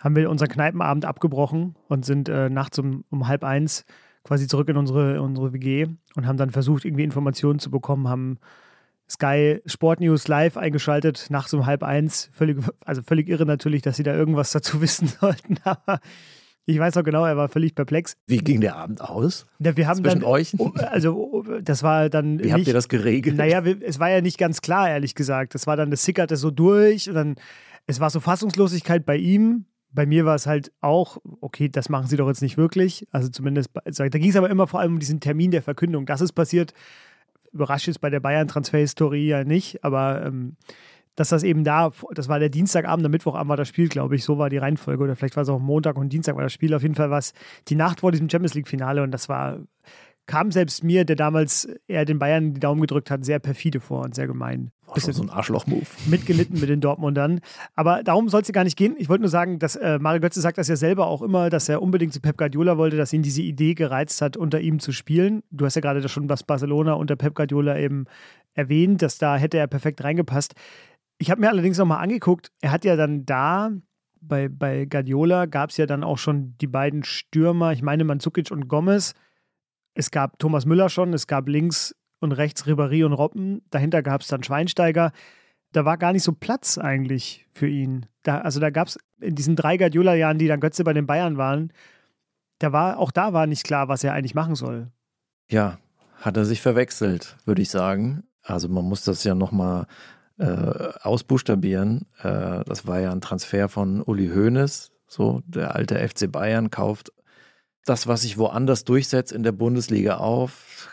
haben wir unseren Kneipenabend abgebrochen und sind äh, nachts um, um halb eins quasi zurück in unsere, unsere WG und haben dann versucht, irgendwie Informationen zu bekommen, haben Sky Sport News live eingeschaltet, nachts um halb eins. Völlig, also völlig irre natürlich, dass sie da irgendwas dazu wissen sollten, aber ich weiß auch genau, er war völlig perplex. Wie ging der Abend aus? Ja, wir haben Zwischen dann, euch? Also, das war dann. Wie nicht, habt ihr das geregelt? Naja, es war ja nicht ganz klar, ehrlich gesagt. Das war dann, das sickerte so durch und dann, es war so Fassungslosigkeit bei ihm. Bei mir war es halt auch, okay, das machen sie doch jetzt nicht wirklich. Also zumindest, da ging es aber immer vor allem um diesen Termin der Verkündung. Das ist passiert überrascht ist bei der Bayern-Transferhistorie ja nicht, aber ähm, dass das eben da, das war der Dienstagabend, der Mittwochabend war das Spiel, glaube ich, so war die Reihenfolge oder vielleicht war es auch Montag und Dienstag war das Spiel. Auf jeden Fall war es die Nacht vor diesem Champions League-Finale und das war kam selbst mir, der damals eher den Bayern die Daumen gedrückt hat, sehr perfide vor und sehr gemein. Bisschen so ein Arschloch-Move. Mitgelitten mit den Dortmundern. Aber darum soll es ja gar nicht gehen. Ich wollte nur sagen, dass äh, Mario Götze sagt das ja selber auch immer, dass er unbedingt zu Pep Guardiola wollte, dass ihn diese Idee gereizt hat, unter ihm zu spielen. Du hast ja gerade schon was Barcelona unter Pep Guardiola eben erwähnt, dass da hätte er perfekt reingepasst. Ich habe mir allerdings nochmal angeguckt, er hat ja dann da bei, bei Guardiola gab es ja dann auch schon die beiden Stürmer, ich meine Manzukic und Gomez es gab Thomas Müller schon, es gab links und rechts Ribéry und Robben, dahinter gab es dann Schweinsteiger. Da war gar nicht so Platz eigentlich für ihn. Da, also da gab es in diesen drei Guardiola-Jahren, die dann Götze bei den Bayern waren, da war, auch da war nicht klar, was er eigentlich machen soll. Ja, hat er sich verwechselt, würde ich sagen. Also man muss das ja nochmal äh, ausbuchstabieren. Äh, das war ja ein Transfer von Uli Hoeneß, so der alte FC Bayern kauft das, was sich woanders durchsetzt in der Bundesliga auf.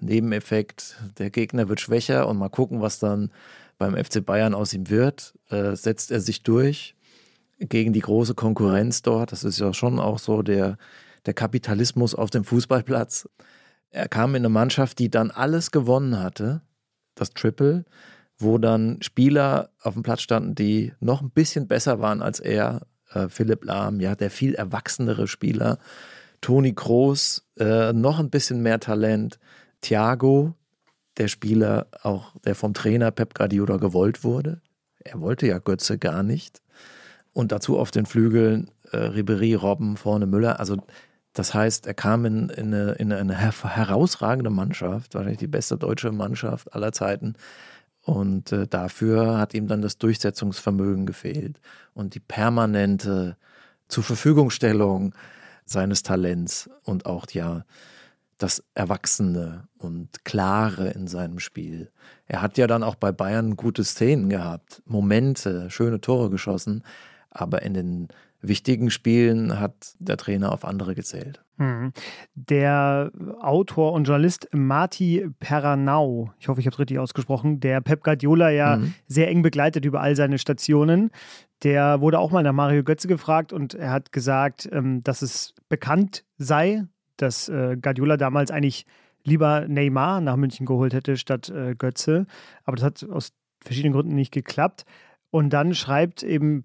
Nebeneffekt, der Gegner wird schwächer und mal gucken, was dann beim FC Bayern aus ihm wird. Äh, setzt er sich durch gegen die große Konkurrenz dort. Das ist ja schon auch so der, der Kapitalismus auf dem Fußballplatz. Er kam in eine Mannschaft, die dann alles gewonnen hatte, das Triple, wo dann Spieler auf dem Platz standen, die noch ein bisschen besser waren als er. Äh, Philipp Lahm, ja, der viel erwachsenere Spieler. Toni Kroos, äh, noch ein bisschen mehr Talent. Thiago, der Spieler, auch der vom Trainer Pep Guardiola gewollt wurde. Er wollte ja Götze gar nicht. Und dazu auf den Flügeln äh, Ribery, Robben, vorne Müller. Also das heißt, er kam in, in, eine, in eine herausragende Mannschaft, wahrscheinlich die beste deutsche Mannschaft aller Zeiten. Und äh, dafür hat ihm dann das Durchsetzungsvermögen gefehlt und die permanente zur Verfügungstellung seines Talents und auch ja das Erwachsene und Klare in seinem Spiel. Er hat ja dann auch bei Bayern gute Szenen gehabt, Momente, schöne Tore geschossen, aber in den wichtigen Spielen hat der Trainer auf andere gezählt. Hm. Der Autor und Journalist Marti Peranau, ich hoffe, ich habe es richtig ausgesprochen, der Pep Guardiola ja mhm. sehr eng begleitet über all seine Stationen, der wurde auch mal nach Mario Götze gefragt und er hat gesagt, ähm, dass es bekannt sei, dass äh, Guardiola damals eigentlich lieber Neymar nach München geholt hätte statt äh, Götze. Aber das hat aus verschiedenen Gründen nicht geklappt. Und dann schreibt eben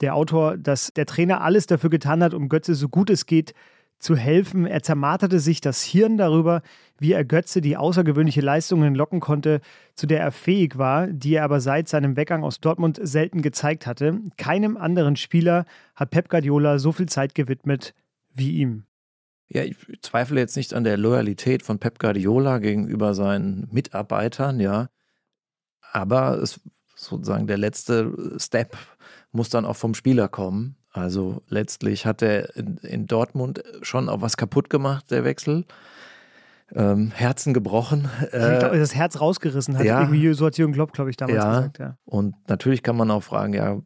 der Autor, dass der Trainer alles dafür getan hat, um Götze so gut es geht zu helfen. Er zermarterte sich das Hirn darüber, wie er Götze die außergewöhnliche Leistungen locken konnte, zu der er fähig war, die er aber seit seinem Weggang aus Dortmund selten gezeigt hatte. Keinem anderen Spieler hat Pep Guardiola so viel Zeit gewidmet wie ihm. Ja, ich zweifle jetzt nicht an der Loyalität von Pep Guardiola gegenüber seinen Mitarbeitern, ja. Aber es sozusagen der letzte Step muss dann auch vom Spieler kommen. Also letztlich hat er in, in Dortmund schon auch was kaputt gemacht, der Wechsel. Ähm, Herzen gebrochen. Äh, ich glaube, das Herz rausgerissen hat. Ja, irgendwie, so hat Jürgen Klopp, glaube ich, damals ja, gesagt. Ja. Und natürlich kann man auch fragen, ja,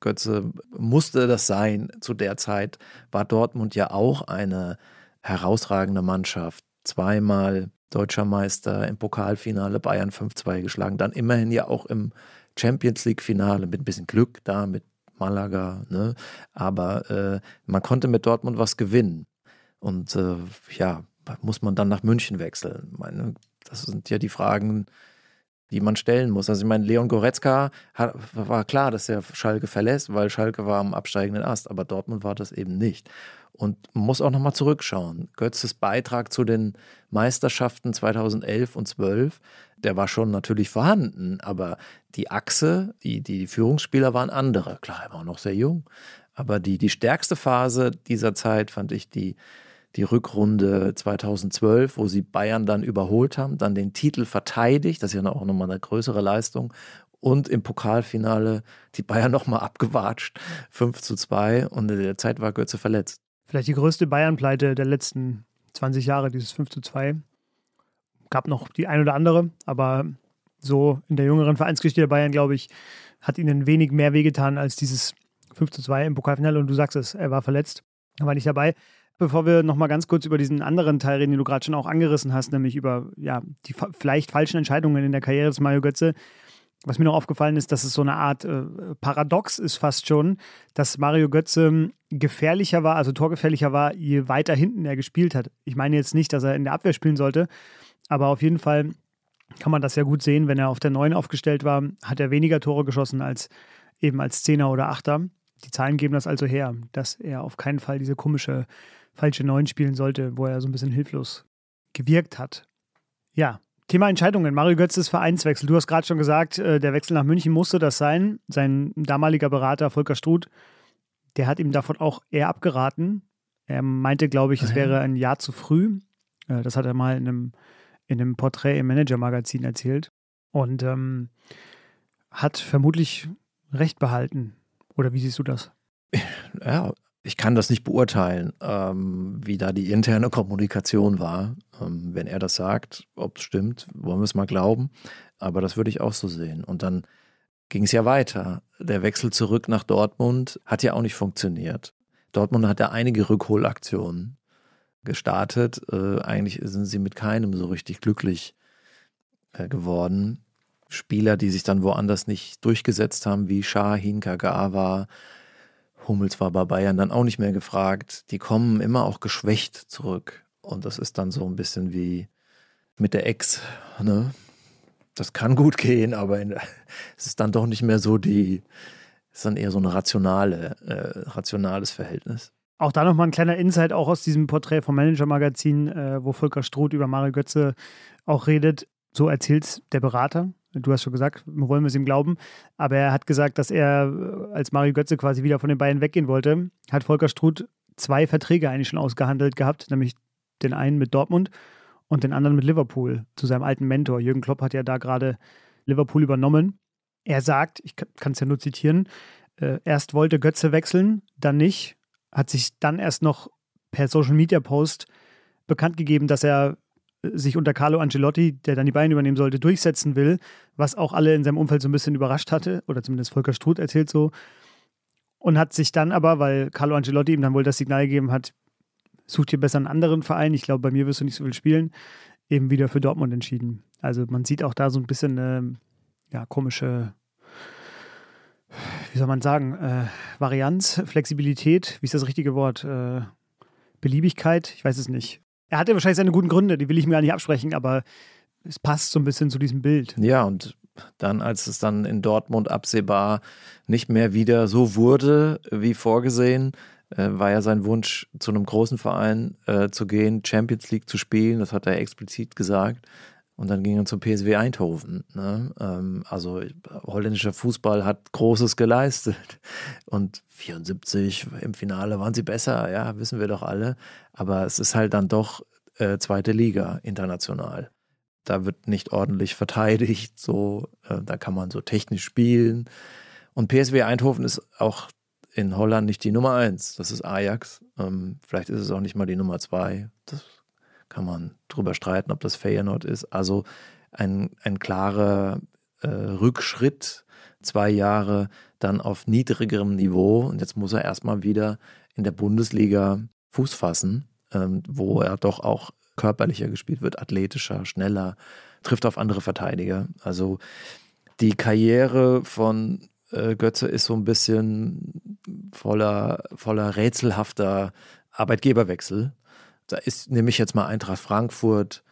Götze, musste das sein? Zu der Zeit war Dortmund ja auch eine herausragende Mannschaft. Zweimal deutscher Meister im Pokalfinale Bayern 5-2 geschlagen, dann immerhin ja auch im Champions League-Finale mit ein bisschen Glück da, mit Malaga. Ne? Aber äh, man konnte mit Dortmund was gewinnen. Und äh, ja, muss man dann nach München wechseln? Meine, das sind ja die Fragen, die man stellen muss. Also ich meine, Leon Goretzka hat, war klar, dass er Schalke verlässt, weil Schalke war am absteigenden Ast, aber Dortmund war das eben nicht. Und muss auch nochmal zurückschauen. Götzes Beitrag zu den Meisterschaften 2011 und 12, der war schon natürlich vorhanden, aber die Achse, die, die Führungsspieler waren andere. Klar, er war noch sehr jung, aber die, die stärkste Phase dieser Zeit fand ich die die Rückrunde 2012, wo sie Bayern dann überholt haben, dann den Titel verteidigt, das ist ja auch nochmal eine größere Leistung, und im Pokalfinale die Bayern nochmal abgewatscht, 5 zu 2 und in der Zeit war Götze verletzt. Vielleicht die größte Bayern-Pleite der letzten 20 Jahre, dieses 5 zu 2. Gab noch die ein oder andere, aber so in der jüngeren Vereinsgeschichte der Bayern, glaube ich, hat ihnen wenig mehr wehgetan als dieses 5 zu 2 im Pokalfinale. Und du sagst es, er war verletzt, er war nicht dabei. Bevor wir nochmal ganz kurz über diesen anderen Teil reden, den du gerade schon auch angerissen hast, nämlich über ja, die vielleicht falschen Entscheidungen in der Karriere des Mario Götze. Was mir noch aufgefallen ist, dass es so eine Art äh, Paradox ist fast schon, dass Mario Götze gefährlicher war, also torgefährlicher war, je weiter hinten er gespielt hat. Ich meine jetzt nicht, dass er in der Abwehr spielen sollte, aber auf jeden Fall kann man das ja gut sehen, wenn er auf der 9 aufgestellt war, hat er weniger Tore geschossen als eben als Zehner oder Achter. Die Zahlen geben das also her, dass er auf keinen Fall diese komische falsche Neun spielen sollte, wo er so ein bisschen hilflos gewirkt hat. Ja, Thema Entscheidungen. Mario Götzes Vereinswechsel. Du hast gerade schon gesagt, äh, der Wechsel nach München musste das sein. Sein damaliger Berater Volker Struth, der hat ihm davon auch eher abgeraten. Er meinte, glaube ich, es wäre ein Jahr zu früh. Äh, das hat er mal in einem, in einem Porträt im Manager-Magazin erzählt. Und ähm, hat vermutlich recht behalten. Oder wie siehst du das? Ja, ich kann das nicht beurteilen, ähm, wie da die interne Kommunikation war. Ähm, wenn er das sagt, ob es stimmt, wollen wir es mal glauben. Aber das würde ich auch so sehen. Und dann ging es ja weiter. Der Wechsel zurück nach Dortmund hat ja auch nicht funktioniert. Dortmund hat ja einige Rückholaktionen gestartet. Äh, eigentlich sind sie mit keinem so richtig glücklich äh, geworden. Spieler, die sich dann woanders nicht durchgesetzt haben, wie Shahin Kagawa, Hummels war bei Bayern dann auch nicht mehr gefragt. Die kommen immer auch geschwächt zurück. Und das ist dann so ein bisschen wie mit der Ex. Ne? das kann gut gehen, aber in, es ist dann doch nicht mehr so die, es ist dann eher so ein rationale, äh, rationales Verhältnis. Auch da nochmal ein kleiner Insight, auch aus diesem Porträt vom Manager-Magazin, äh, wo Volker Struth über Mario Götze auch redet. So erzählt der Berater. Du hast schon gesagt, wollen wir es ihm glauben. Aber er hat gesagt, dass er, als Mario Götze quasi wieder von den beiden weggehen wollte, hat Volker Struth zwei Verträge eigentlich schon ausgehandelt gehabt, nämlich den einen mit Dortmund und den anderen mit Liverpool, zu seinem alten Mentor. Jürgen Klopp hat ja da gerade Liverpool übernommen. Er sagt, ich kann es ja nur zitieren, äh, erst wollte Götze wechseln, dann nicht, hat sich dann erst noch per Social Media Post bekannt gegeben, dass er sich unter Carlo Ancelotti, der dann die Beine übernehmen sollte, durchsetzen will, was auch alle in seinem Umfeld so ein bisschen überrascht hatte, oder zumindest Volker Struth erzählt so. Und hat sich dann aber, weil Carlo Ancelotti ihm dann wohl das Signal gegeben hat, sucht dir besser einen anderen Verein, ich glaube, bei mir wirst du nicht so viel spielen, eben wieder für Dortmund entschieden. Also man sieht auch da so ein bisschen eine ja, komische, wie soll man sagen, äh, Varianz, Flexibilität, wie ist das richtige Wort? Äh, Beliebigkeit, ich weiß es nicht. Er hatte wahrscheinlich seine guten Gründe, die will ich mir gar nicht absprechen, aber es passt so ein bisschen zu diesem Bild. Ja, und dann, als es dann in Dortmund absehbar nicht mehr wieder so wurde wie vorgesehen, äh, war ja sein Wunsch, zu einem großen Verein äh, zu gehen, Champions League zu spielen. Das hat er explizit gesagt. Und dann ging er zum PSW Eindhoven. Ne? Ähm, also holländischer Fußball hat Großes geleistet. Und 74 im Finale waren sie besser, ja, wissen wir doch alle. Aber es ist halt dann doch äh, zweite Liga international. Da wird nicht ordentlich verteidigt, so, äh, da kann man so technisch spielen. Und PSW Eindhoven ist auch in Holland nicht die Nummer eins. Das ist Ajax. Ähm, vielleicht ist es auch nicht mal die Nummer zwei. Das kann man drüber streiten, ob das Feyenoord ist. Also ein, ein klarer äh, Rückschritt, zwei Jahre dann auf niedrigerem Niveau. Und jetzt muss er erstmal wieder in der Bundesliga Fuß fassen, ähm, wo er doch auch körperlicher gespielt wird, athletischer, schneller, trifft auf andere Verteidiger. Also die Karriere von äh, Götze ist so ein bisschen voller, voller rätselhafter Arbeitgeberwechsel. Da ist nämlich jetzt mal Eintracht Frankfurt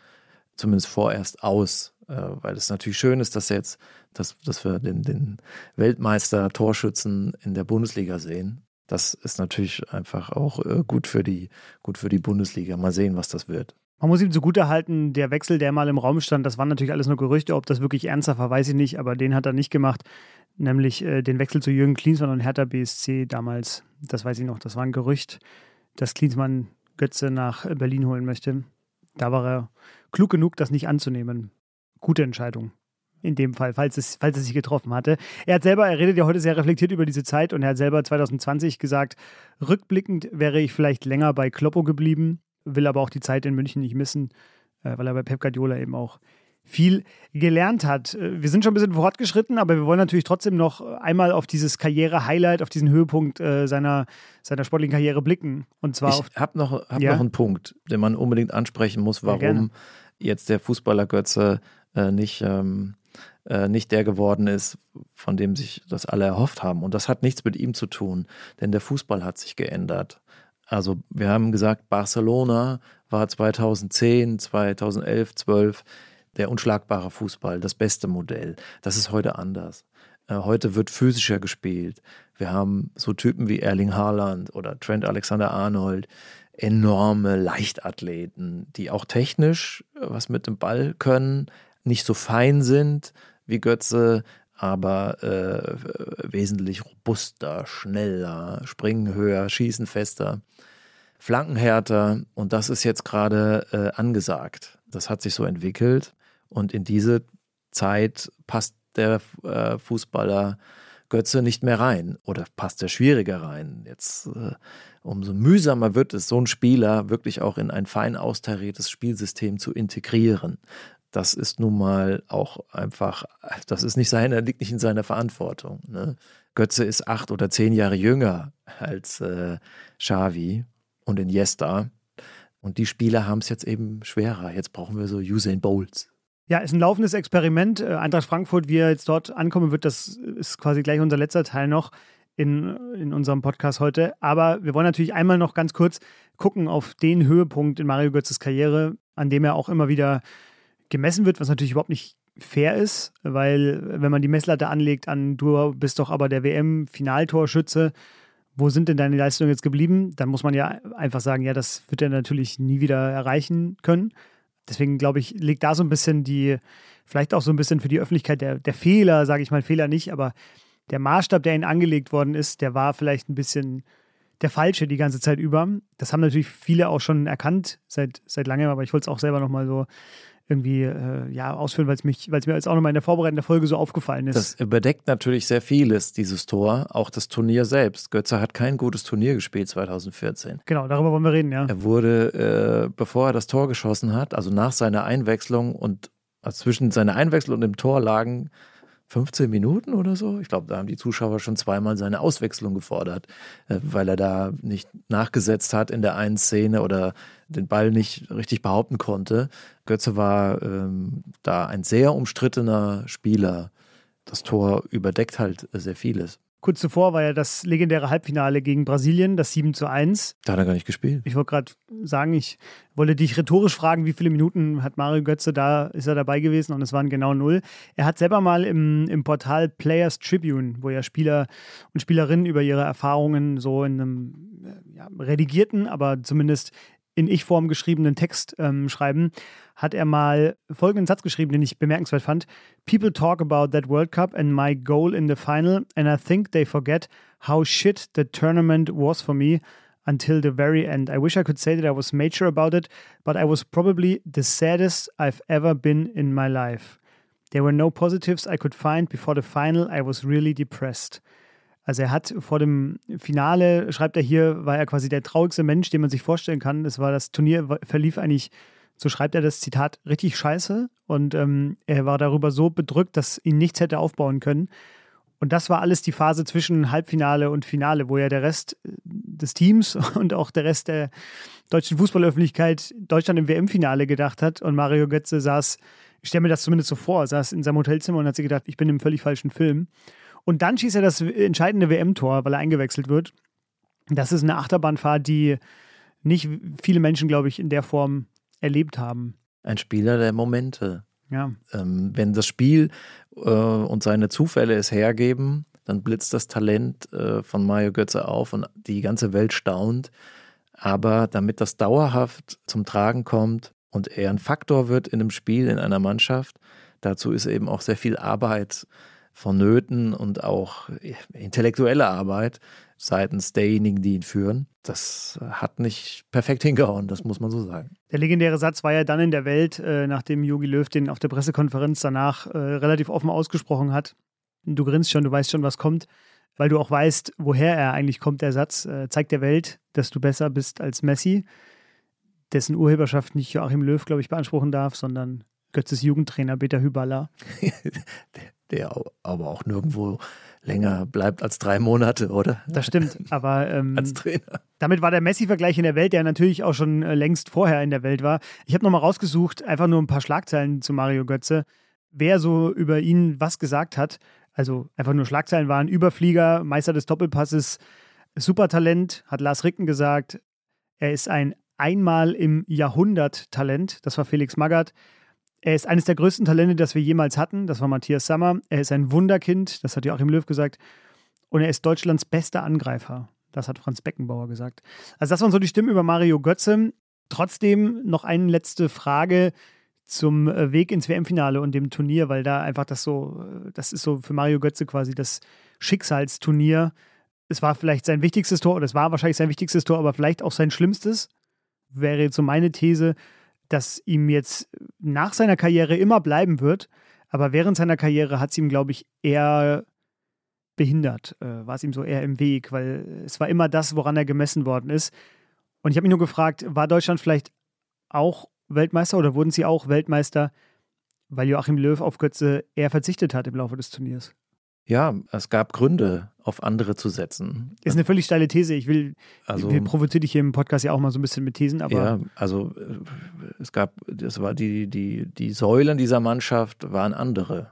zumindest vorerst aus, äh, weil es natürlich schön ist, dass jetzt, dass, dass wir den, den Weltmeister Torschützen in der Bundesliga sehen. Das ist natürlich einfach auch äh, gut für die, gut für die Bundesliga. Mal sehen, was das wird. Man muss ihm zugutehalten, der Wechsel, der mal im Raum stand, das waren natürlich alles nur Gerüchte. Ob das wirklich ernsthaft war, weiß ich nicht, aber den hat er nicht gemacht. Nämlich äh, den Wechsel zu Jürgen Klinsmann und Hertha BSC damals. Das weiß ich noch. Das war ein Gerücht, dass Klinsmann Götze nach Berlin holen möchte. Da war er klug genug, das nicht anzunehmen. Gute Entscheidung. In dem Fall, falls es, falls es sich getroffen hatte. Er hat selber, er redet ja heute sehr reflektiert über diese Zeit und er hat selber 2020 gesagt, rückblickend wäre ich vielleicht länger bei Kloppo geblieben will aber auch die Zeit in München nicht missen, äh, weil er bei Pep Guardiola eben auch viel gelernt hat. Äh, wir sind schon ein bisschen fortgeschritten, aber wir wollen natürlich trotzdem noch einmal auf dieses Karriere-Highlight, auf diesen Höhepunkt äh, seiner, seiner sportlichen Karriere blicken. Und zwar ich habe noch, hab ja? noch einen Punkt, den man unbedingt ansprechen muss, warum jetzt der Fußballer Götze äh, nicht, ähm, äh, nicht der geworden ist, von dem sich das alle erhofft haben. Und das hat nichts mit ihm zu tun, denn der Fußball hat sich geändert. Also wir haben gesagt, Barcelona war 2010, 2011, 12 der unschlagbare Fußball, das beste Modell. Das ist heute anders. Äh, heute wird physischer gespielt. Wir haben so Typen wie Erling Haaland oder Trent Alexander-Arnold, enorme Leichtathleten, die auch technisch was mit dem Ball können, nicht so fein sind wie Götze, aber äh, wesentlich robuster, schneller, springen höher, schießen fester, flankenhärter und das ist jetzt gerade äh, angesagt. Das hat sich so entwickelt und in diese Zeit passt der äh, Fußballer Götze nicht mehr rein oder passt er schwieriger rein. Jetzt äh, umso mühsamer wird es, so einen Spieler wirklich auch in ein fein austariertes Spielsystem zu integrieren das ist nun mal auch einfach, das ist nicht seine, liegt nicht in seiner Verantwortung. Ne? Götze ist acht oder zehn Jahre jünger als äh, Xavi und Iniesta. Und die Spieler haben es jetzt eben schwerer. Jetzt brauchen wir so Usain Bowls. Ja, ist ein laufendes Experiment. Äh, Eintracht Frankfurt, wie er jetzt dort ankommen wird, das ist quasi gleich unser letzter Teil noch in, in unserem Podcast heute. Aber wir wollen natürlich einmal noch ganz kurz gucken auf den Höhepunkt in Mario Götzes Karriere, an dem er auch immer wieder gemessen wird, was natürlich überhaupt nicht fair ist, weil wenn man die Messlatte anlegt an, du bist doch aber der WM-Finaltorschütze, wo sind denn deine Leistungen jetzt geblieben? Dann muss man ja einfach sagen, ja, das wird er natürlich nie wieder erreichen können. Deswegen glaube ich, liegt da so ein bisschen die, vielleicht auch so ein bisschen für die Öffentlichkeit der, der Fehler, sage ich mal, Fehler nicht, aber der Maßstab, der ihnen angelegt worden ist, der war vielleicht ein bisschen der falsche die ganze Zeit über. Das haben natürlich viele auch schon erkannt seit, seit langem, aber ich wollte es auch selber nochmal so irgendwie äh, ja, ausführen, weil es mich, weil es mir jetzt auch nochmal in der vorbereitenden Folge so aufgefallen ist. Das überdeckt natürlich sehr vieles, dieses Tor, auch das Turnier selbst. Götze hat kein gutes Turnier gespielt 2014. Genau, darüber wollen wir reden, ja. Er wurde, äh, bevor er das Tor geschossen hat, also nach seiner Einwechslung und also zwischen seiner Einwechslung und dem Tor lagen 15 Minuten oder so. Ich glaube, da haben die Zuschauer schon zweimal seine Auswechslung gefordert, äh, weil er da nicht nachgesetzt hat in der einen Szene oder den Ball nicht richtig behaupten konnte. Götze war ähm, da ein sehr umstrittener Spieler. Das Tor überdeckt halt sehr vieles. Kurz zuvor war ja das legendäre Halbfinale gegen Brasilien, das 7 zu 1. Da hat er gar nicht gespielt. Ich wollte gerade sagen, ich wollte dich rhetorisch fragen, wie viele Minuten hat Mario Götze da, ist er dabei gewesen und es waren genau null. Er hat selber mal im, im Portal Players Tribune, wo ja Spieler und Spielerinnen über ihre Erfahrungen so in einem ja, redigierten, aber zumindest in Ich-Form geschriebenen Text ähm, schreiben, hat er mal folgenden Satz geschrieben, den ich bemerkenswert fand. People talk about that World Cup and my goal in the final, and I think they forget how shit the tournament was for me until the very end. I wish I could say that I was mature about it, but I was probably the saddest I've ever been in my life. There were no positives I could find before the final. I was really depressed. Also er hat vor dem Finale, schreibt er hier, war er quasi der traurigste Mensch, den man sich vorstellen kann. Es war das Turnier verlief eigentlich, so schreibt er das Zitat, richtig scheiße. Und ähm, er war darüber so bedrückt, dass ihn nichts hätte aufbauen können. Und das war alles die Phase zwischen Halbfinale und Finale, wo ja der Rest äh, des Teams und auch der Rest der deutschen Fußballöffentlichkeit Deutschland im WM-Finale gedacht hat. Und Mario Götze saß, ich stelle mir das zumindest so vor, saß in seinem Hotelzimmer und hat sich gedacht, ich bin im völlig falschen Film. Und dann schießt er das entscheidende WM-Tor, weil er eingewechselt wird. Das ist eine Achterbahnfahrt, die nicht viele Menschen, glaube ich, in der Form erlebt haben. Ein Spieler der Momente. Ja. Ähm, wenn das Spiel äh, und seine Zufälle es hergeben, dann blitzt das Talent äh, von Mario Götze auf und die ganze Welt staunt. Aber damit das dauerhaft zum Tragen kommt und er ein Faktor wird in einem Spiel, in einer Mannschaft, dazu ist eben auch sehr viel Arbeit vonnöten und auch intellektuelle Arbeit seitens derjenigen, die ihn führen. Das hat nicht perfekt hingehauen, das muss man so sagen. Der legendäre Satz war ja dann in der Welt, äh, nachdem Jogi Löw den auf der Pressekonferenz danach äh, relativ offen ausgesprochen hat. Du grinst schon, du weißt schon, was kommt, weil du auch weißt, woher er eigentlich kommt, der Satz. Äh, zeigt der Welt, dass du besser bist als Messi, dessen Urheberschaft nicht Joachim Löw, glaube ich, beanspruchen darf, sondern Götzes Jugendtrainer Peter Hüballer. der aber auch nirgendwo länger bleibt als drei Monate, oder? Das stimmt, aber ähm, als Trainer. Damit war der Messi-Vergleich in der Welt, der natürlich auch schon äh, längst vorher in der Welt war. Ich habe nochmal rausgesucht, einfach nur ein paar Schlagzeilen zu Mario Götze, wer so über ihn was gesagt hat. Also einfach nur Schlagzeilen waren Überflieger, Meister des Doppelpasses, Supertalent, hat Lars Ricken gesagt. Er ist ein einmal im Jahrhundert Talent, das war Felix Magath. Er ist eines der größten Talente, das wir jemals hatten. Das war Matthias Sammer. Er ist ein Wunderkind, das hat Joachim Löw gesagt. Und er ist Deutschlands bester Angreifer. Das hat Franz Beckenbauer gesagt. Also, das waren so die Stimmen über Mario Götze. Trotzdem noch eine letzte Frage zum äh, Weg ins WM-Finale und dem Turnier, weil da einfach das so, äh, das ist so für Mario Götze quasi das Schicksalsturnier. Es war vielleicht sein wichtigstes Tor oder es war wahrscheinlich sein wichtigstes Tor, aber vielleicht auch sein schlimmstes. Wäre jetzt so meine These das ihm jetzt nach seiner Karriere immer bleiben wird. Aber während seiner Karriere hat es ihm, glaube ich, eher behindert, äh, war es ihm so eher im Weg, weil es war immer das, woran er gemessen worden ist. Und ich habe mich nur gefragt, war Deutschland vielleicht auch Weltmeister oder wurden sie auch Weltmeister, weil Joachim Löw auf Götze eher verzichtet hat im Laufe des Turniers? Ja, es gab Gründe, auf andere zu setzen. Ist eine völlig steile These. Ich will, also, wir provozieren dich hier im Podcast ja auch mal so ein bisschen mit Thesen, aber. Ja, also äh, es gab, das war die, die, die Säulen dieser Mannschaft waren andere.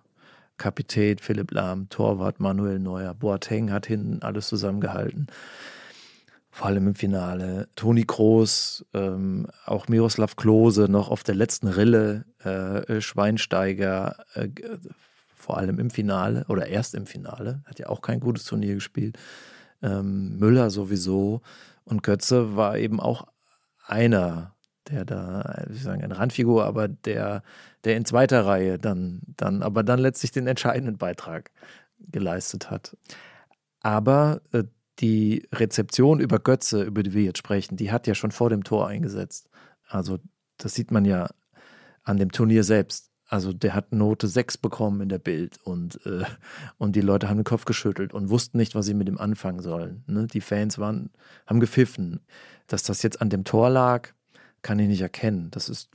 Kapitän Philipp Lahm, Torwart Manuel Neuer, Boateng hat hinten alles zusammengehalten. vor allem im Finale. Toni Kroos, ähm, auch Miroslav Klose noch auf der letzten Rille, äh, Schweinsteiger, äh, vor allem im Finale oder erst im Finale, hat ja auch kein gutes Turnier gespielt. Ähm, Müller sowieso und Götze war eben auch einer, der da, wie sagen, eine Randfigur, aber der, der in zweiter Reihe dann, dann, aber dann letztlich den entscheidenden Beitrag geleistet hat. Aber äh, die Rezeption über Götze, über die wir jetzt sprechen, die hat ja schon vor dem Tor eingesetzt. Also das sieht man ja an dem Turnier selbst. Also der hat Note 6 bekommen in der Bild und, äh, und die Leute haben den Kopf geschüttelt und wussten nicht, was sie mit ihm anfangen sollen. Ne? Die Fans waren, haben gepfiffen. Dass das jetzt an dem Tor lag, kann ich nicht erkennen. Das ist,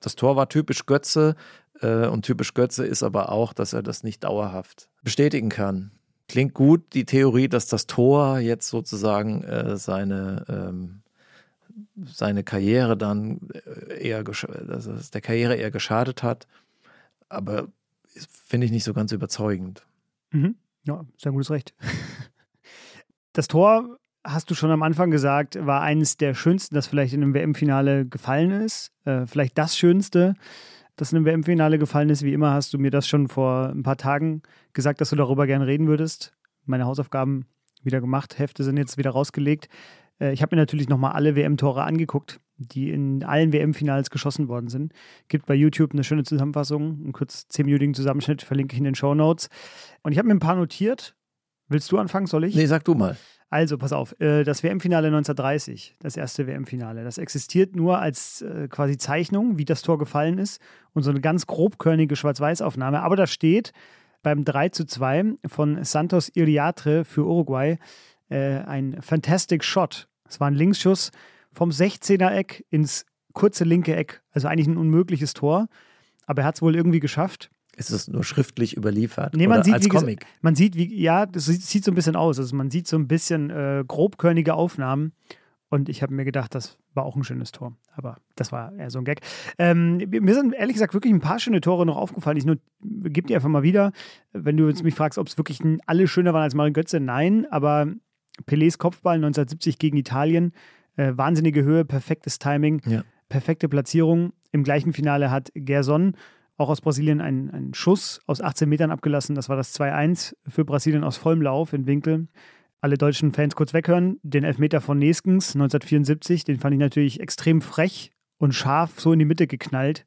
das Tor war typisch Götze äh, und typisch Götze ist aber auch, dass er das nicht dauerhaft bestätigen kann. Klingt gut, die Theorie, dass das Tor jetzt sozusagen äh, seine, ähm, seine Karriere dann äh, eher, dass es der Karriere eher geschadet hat aber finde ich nicht so ganz überzeugend. Mhm. Ja, sehr gutes Recht. Das Tor, hast du schon am Anfang gesagt, war eines der schönsten, das vielleicht in einem WM-Finale gefallen ist. Äh, vielleicht das Schönste, das in einem WM-Finale gefallen ist. Wie immer hast du mir das schon vor ein paar Tagen gesagt, dass du darüber gerne reden würdest. Meine Hausaufgaben wieder gemacht, Hefte sind jetzt wieder rausgelegt. Äh, ich habe mir natürlich nochmal alle WM-Tore angeguckt die in allen WM-Finals geschossen worden sind. Gibt bei YouTube eine schöne Zusammenfassung, einen kurz zehnminütigen Zusammenschnitt, verlinke ich in den Show Notes. Und ich habe mir ein paar notiert. Willst du anfangen, soll ich? Nee, sag du mal. Also, pass auf, äh, das WM-Finale 1930, das erste WM-Finale, das existiert nur als äh, quasi Zeichnung, wie das Tor gefallen ist und so eine ganz grobkörnige Schwarz-Weiß-Aufnahme. Aber da steht beim 3 zu 2 von Santos Iriatre für Uruguay äh, ein Fantastic Shot. Es war ein Linksschuss vom 16er Eck ins kurze linke Eck. Also eigentlich ein unmögliches Tor. Aber er hat es wohl irgendwie geschafft. Ist es nur schriftlich überliefert? Nee, man sieht, als wie Comic? Man sieht, wie, ja, das sieht, sieht, so ein bisschen aus. Also man sieht so ein bisschen äh, grobkörnige Aufnahmen. Und ich habe mir gedacht, das war auch ein schönes Tor. Aber das war eher so ein Gag. Ähm, mir sind ehrlich gesagt wirklich ein paar schöne Tore noch aufgefallen. Ich nur gebe dir einfach mal wieder, wenn du jetzt mich fragst, ob es wirklich alle schöner waren als Mario Götze. Nein, aber Pelés Kopfball 1970 gegen Italien äh, wahnsinnige Höhe, perfektes Timing, ja. perfekte Platzierung. Im gleichen Finale hat Gerson auch aus Brasilien einen, einen Schuss aus 18 Metern abgelassen. Das war das 2-1 für Brasilien aus vollem Lauf in Winkel. Alle deutschen Fans kurz weghören. Den Elfmeter von Neskens 1974, den fand ich natürlich extrem frech und scharf so in die Mitte geknallt.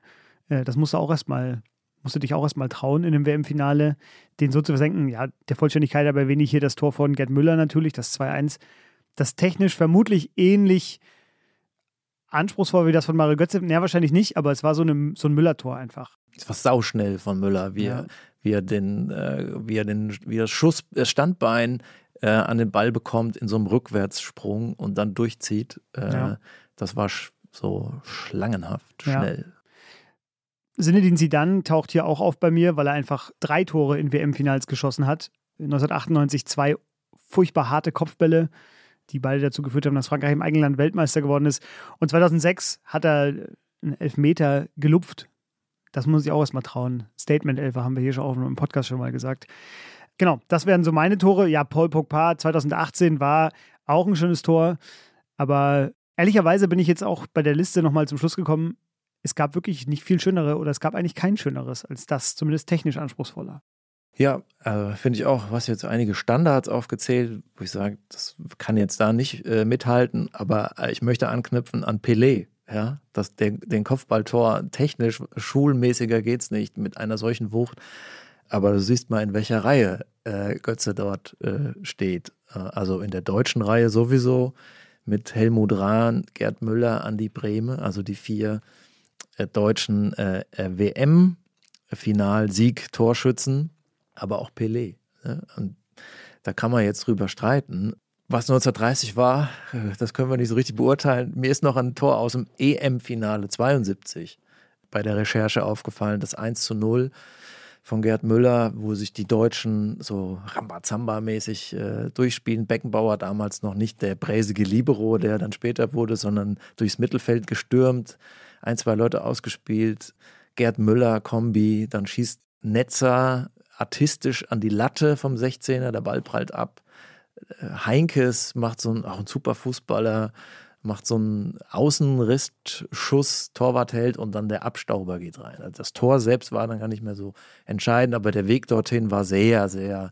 Äh, das musste auch erstmal musst du dich auch erstmal trauen, in dem WM-Finale den so zu versenken. Ja, der Vollständigkeit aber wenig hier das Tor von Gerd Müller natürlich, das 2-1 das technisch vermutlich ähnlich anspruchsvoll wie das von Mario Götze. Ja, wahrscheinlich nicht, aber es war so, eine, so ein Müller-Tor einfach. Es war sauschnell von Müller, wie, ja. er, wie er den, äh, wie er den, wie das Schuss, das Standbein äh, an den Ball bekommt in so einem Rückwärtssprung und dann durchzieht. Äh, ja. Das war sch so schlangenhaft schnell. Ja. Sinedin Sidan taucht hier auch auf bei mir, weil er einfach drei Tore in WM-Finals geschossen hat. 1998 zwei furchtbar harte Kopfbälle die beide dazu geführt haben, dass Frankreich im eigenen Land Weltmeister geworden ist. Und 2006 hat er einen Elfmeter gelupft. Das muss ich auch erstmal trauen. Statement-Elfer haben wir hier schon auch im Podcast schon mal gesagt. Genau, das wären so meine Tore. Ja, Paul Pogba 2018 war auch ein schönes Tor. Aber ehrlicherweise bin ich jetzt auch bei der Liste nochmal zum Schluss gekommen. Es gab wirklich nicht viel schönere oder es gab eigentlich kein schöneres als das, zumindest technisch anspruchsvoller. Ja, äh, finde ich auch. Du hast jetzt einige Standards aufgezählt, wo ich sage, das kann jetzt da nicht äh, mithalten, aber äh, ich möchte anknüpfen an Pelé. Ja, dass der, den Kopfballtor technisch schulmäßiger geht es nicht mit einer solchen Wucht. Aber du siehst mal, in welcher Reihe äh, Götze dort äh, steht. Äh, also in der deutschen Reihe sowieso mit Helmut Rahn, Gerd Müller, Andi Brehme, also die vier deutschen WM-Final-Sieg-Torschützen aber auch Pelé. Ne? Und da kann man jetzt drüber streiten. Was 1930 war, das können wir nicht so richtig beurteilen. Mir ist noch ein Tor aus dem EM-Finale 72 bei der Recherche aufgefallen, das 1 zu 0 von Gerd Müller, wo sich die Deutschen so Rambazamba-mäßig äh, durchspielen. Beckenbauer damals noch nicht der bräsige Libero, der dann später wurde, sondern durchs Mittelfeld gestürmt, ein, zwei Leute ausgespielt. Gerd Müller, Kombi, dann schießt Netzer artistisch an die Latte vom 16er, der Ball prallt ab. Äh, Heinkes macht so ein, auch ein super Fußballer, macht so einen Außenristschuss, Torwart hält und dann der Abstauber geht rein. Also das Tor selbst war dann gar nicht mehr so entscheidend, aber der Weg dorthin war sehr, sehr,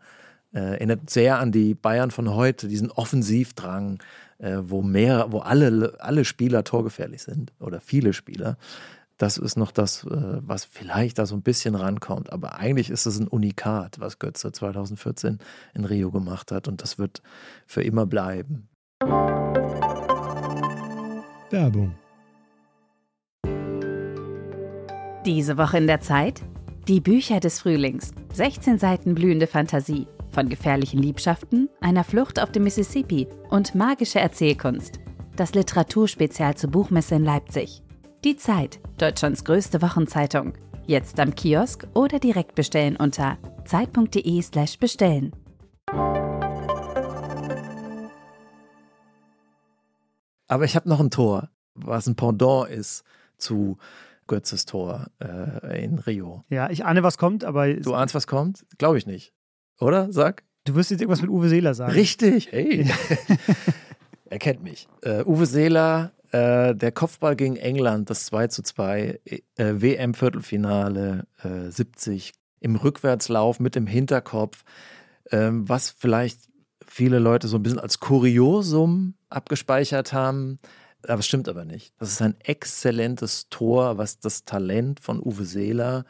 äh, erinnert sehr an die Bayern von heute, diesen Offensivdrang, äh, wo mehr, wo alle, alle Spieler torgefährlich sind oder viele Spieler. Das ist noch das, äh, was vielleicht da so ein bisschen rankommt. Aber eigentlich ist es ein Unikat, was Götze 2014 in Rio gemacht hat. Und das wird für immer bleiben. Werbung. Diese Woche in der Zeit? Die Bücher des Frühlings. 16 Seiten blühende Fantasie. Von gefährlichen Liebschaften, einer Flucht auf dem Mississippi und magische Erzählkunst. Das Literaturspezial zur Buchmesse in Leipzig. Die Zeit, Deutschlands größte Wochenzeitung. Jetzt am Kiosk oder direkt bestellen unter zeit.de/slash bestellen. Aber ich habe noch ein Tor, was ein Pendant ist zu Götzes Tor äh, in Rio. Ja, ich ahne, was kommt, aber. Du ahnst, was kommt? Glaube ich nicht. Oder? Sag. Du wirst jetzt irgendwas mit Uwe Seeler sagen. Richtig, hey. er kennt mich. Uh, Uwe Seeler äh, der Kopfball gegen England, das 2 zu 2, äh, WM-Viertelfinale äh, 70, im Rückwärtslauf mit dem Hinterkopf, ähm, was vielleicht viele Leute so ein bisschen als Kuriosum abgespeichert haben. Aber es stimmt aber nicht. Das ist ein exzellentes Tor, was das Talent von Uwe Seeler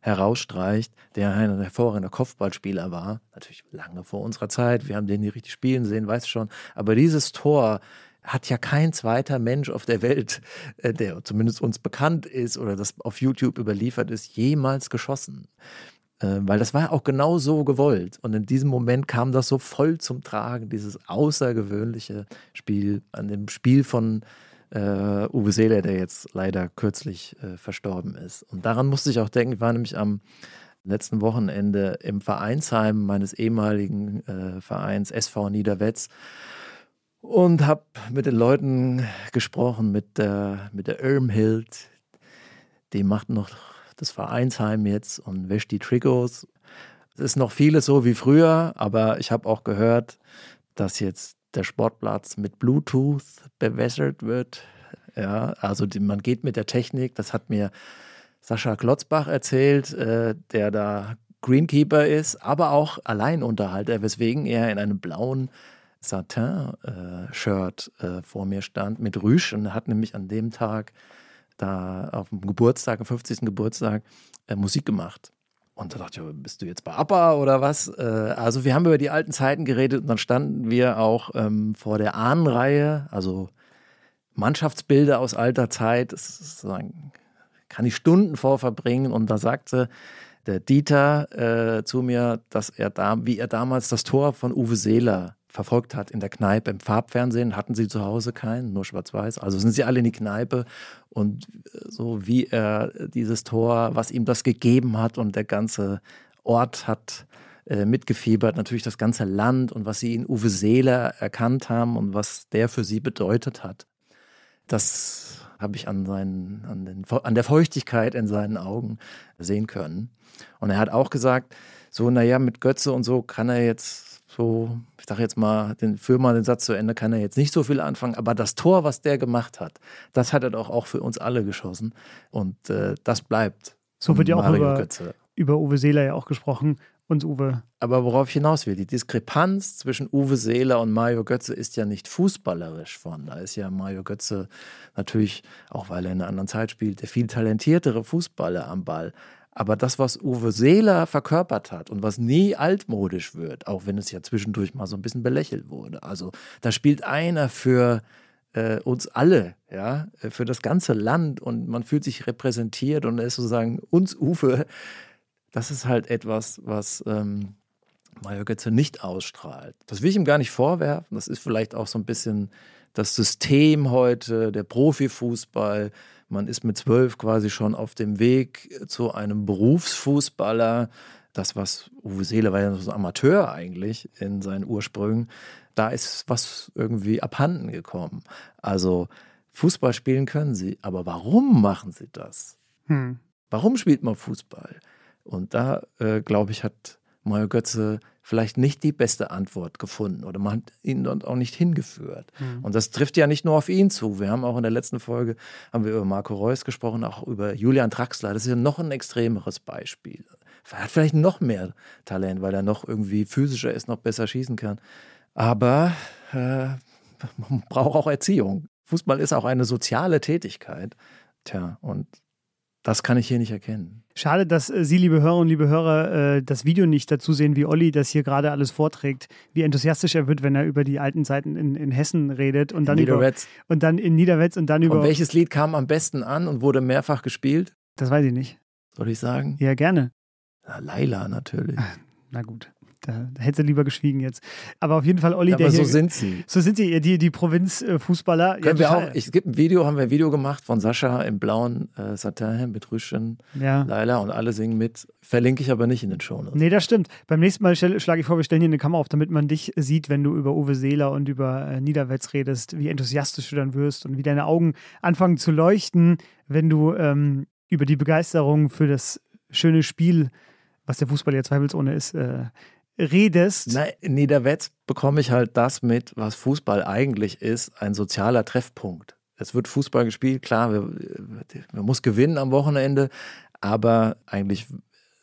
herausstreicht, der ein hervorragender Kopfballspieler war. Natürlich lange vor unserer Zeit. Wir haben den nicht richtig spielen sehen, weißt schon. Aber dieses Tor hat ja kein zweiter Mensch auf der Welt, äh, der zumindest uns bekannt ist oder das auf YouTube überliefert ist, jemals geschossen. Äh, weil das war auch genau so gewollt. Und in diesem Moment kam das so voll zum Tragen, dieses außergewöhnliche Spiel, an dem Spiel von äh, Uwe Seeler, der jetzt leider kürzlich äh, verstorben ist. Und daran musste ich auch denken, ich war nämlich am letzten Wochenende im Vereinsheim meines ehemaligen äh, Vereins SV Niederwetz und habe mit den Leuten gesprochen, mit der, mit der Irmhild. Die macht noch das Vereinsheim jetzt und wäscht die Trikots. Es ist noch vieles so wie früher, aber ich habe auch gehört, dass jetzt der Sportplatz mit Bluetooth bewässert wird. Ja, also die, man geht mit der Technik, das hat mir Sascha Klotzbach erzählt, äh, der da Greenkeeper ist, aber auch Alleinunterhalter, weswegen er in einem blauen Satin-Shirt äh, vor mir stand mit Rüsch und hat nämlich an dem Tag da auf dem Geburtstag, am 50. Geburtstag, äh, Musik gemacht. Und da dachte ich, bist du jetzt bei ABBA oder was? Äh, also wir haben über die alten Zeiten geredet und dann standen wir auch ähm, vor der Ahnenreihe, also Mannschaftsbilder aus alter Zeit. Ist, kann ich Stunden vorverbringen und da sagte der Dieter äh, zu mir, dass er da, wie er damals das Tor von Uwe Seeler verfolgt hat in der Kneipe im Farbfernsehen, hatten sie zu Hause keinen, nur schwarz-weiß. Also sind sie alle in die Kneipe und äh, so wie er dieses Tor, was ihm das gegeben hat und der ganze Ort hat äh, mitgefiebert, natürlich das ganze Land und was sie in Uwe Seeler erkannt haben und was der für sie bedeutet hat. Das habe ich an, seinen, an, den, an der Feuchtigkeit in seinen Augen sehen können. Und er hat auch gesagt, so, naja, mit Götze und so kann er jetzt so, ich sage jetzt mal, den, führ mal den Satz zu Ende, kann er jetzt nicht so viel anfangen, aber das Tor, was der gemacht hat, das hat er doch auch für uns alle geschossen und äh, das bleibt. So wird ja auch über, über Uwe Seeler ja auch gesprochen und Uwe. Aber worauf ich hinaus will, die Diskrepanz zwischen Uwe Seeler und Mario Götze ist ja nicht fußballerisch von. Da ist ja Mario Götze natürlich, auch weil er in einer anderen Zeit spielt, der viel talentiertere Fußballer am Ball. Aber das, was Uwe Seeler verkörpert hat und was nie altmodisch wird, auch wenn es ja zwischendurch mal so ein bisschen belächelt wurde. Also da spielt einer für äh, uns alle, ja, äh, für das ganze Land und man fühlt sich repräsentiert und ist sozusagen uns Uwe. Das ist halt etwas, was ähm, Mario Götze nicht ausstrahlt. Das will ich ihm gar nicht vorwerfen. Das ist vielleicht auch so ein bisschen das System heute, der Profifußball man ist mit zwölf quasi schon auf dem Weg zu einem Berufsfußballer. Das, was Uwe Seele war ja so ein Amateur eigentlich in seinen Ursprüngen, da ist was irgendwie abhanden gekommen. Also Fußball spielen können sie, aber warum machen sie das? Hm. Warum spielt man Fußball? Und da, äh, glaube ich, hat Mario Götze vielleicht nicht die beste Antwort gefunden oder man hat ihn dort auch nicht hingeführt. Mhm. Und das trifft ja nicht nur auf ihn zu. Wir haben auch in der letzten Folge haben wir über Marco Reus gesprochen, auch über Julian Traxler. Das ist ja noch ein extremeres Beispiel. Er hat vielleicht noch mehr Talent, weil er noch irgendwie physischer ist, noch besser schießen kann. Aber äh, man braucht auch Erziehung. Fußball ist auch eine soziale Tätigkeit. Tja, und das kann ich hier nicht erkennen. Schade, dass äh, Sie, liebe Hörer und liebe Hörer, äh, das Video nicht dazu sehen, wie Olli das hier gerade alles vorträgt, wie enthusiastisch er wird, wenn er über die alten Zeiten in, in Hessen redet und dann, über, und dann in Niederwetz und dann über. Und welches Lied kam am besten an und wurde mehrfach gespielt? Das weiß ich nicht. Soll ich sagen? Ja, gerne. Ja, Laila natürlich. Na gut. Da, da hätte sie lieber geschwiegen jetzt. Aber auf jeden Fall, Olli, ja, der aber hier, so sind sie. So sind sie, die, die Provinzfußballer. Können ja, wir auch, es gibt ein Video, haben wir ein Video gemacht von Sascha im blauen äh, Satin mit Rüschen, ja. Laila und alle singen mit. Verlinke ich aber nicht in den Shownotes. Nee, das stimmt. Beim nächsten Mal schlage ich vor, wir stellen hier eine Kamera auf, damit man dich sieht, wenn du über Uwe Seeler und über äh, Niederwetz redest, wie enthusiastisch du dann wirst und wie deine Augen anfangen zu leuchten, wenn du ähm, über die Begeisterung für das schöne Spiel was der Fußball ja zweifelsohne ist, äh, redest. Na, in Niederwetz bekomme ich halt das mit, was Fußball eigentlich ist, ein sozialer Treffpunkt. Es wird Fußball gespielt, klar, man muss gewinnen am Wochenende, aber eigentlich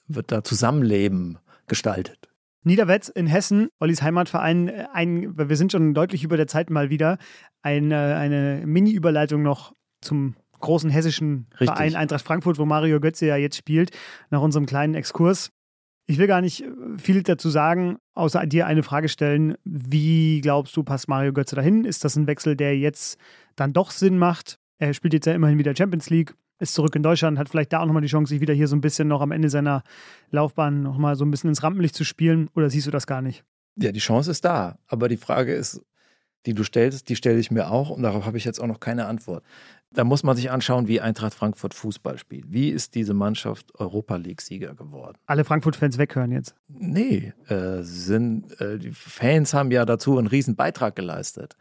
wird da Zusammenleben gestaltet. Niederwetz in Hessen, Ollis Heimatverein, ein, wir sind schon deutlich über der Zeit mal wieder, eine, eine Mini-Überleitung noch zum großen hessischen Richtig. Verein Eintracht Frankfurt, wo Mario Götze ja jetzt spielt, nach unserem kleinen Exkurs. Ich will gar nicht viel dazu sagen, außer dir eine Frage stellen. Wie glaubst du, passt Mario Götze dahin? Ist das ein Wechsel, der jetzt dann doch Sinn macht? Er spielt jetzt ja immerhin wieder Champions League, ist zurück in Deutschland, hat vielleicht da auch nochmal die Chance, sich wieder hier so ein bisschen noch am Ende seiner Laufbahn nochmal so ein bisschen ins Rampenlicht zu spielen. Oder siehst du das gar nicht? Ja, die Chance ist da. Aber die Frage ist, die du stellst, die stelle ich mir auch und darauf habe ich jetzt auch noch keine Antwort. Da muss man sich anschauen, wie Eintracht Frankfurt Fußball spielt. Wie ist diese Mannschaft Europa League-Sieger geworden? Alle Frankfurt-Fans weghören jetzt. Nee, äh, sind, äh, die Fans haben ja dazu einen riesen Beitrag geleistet.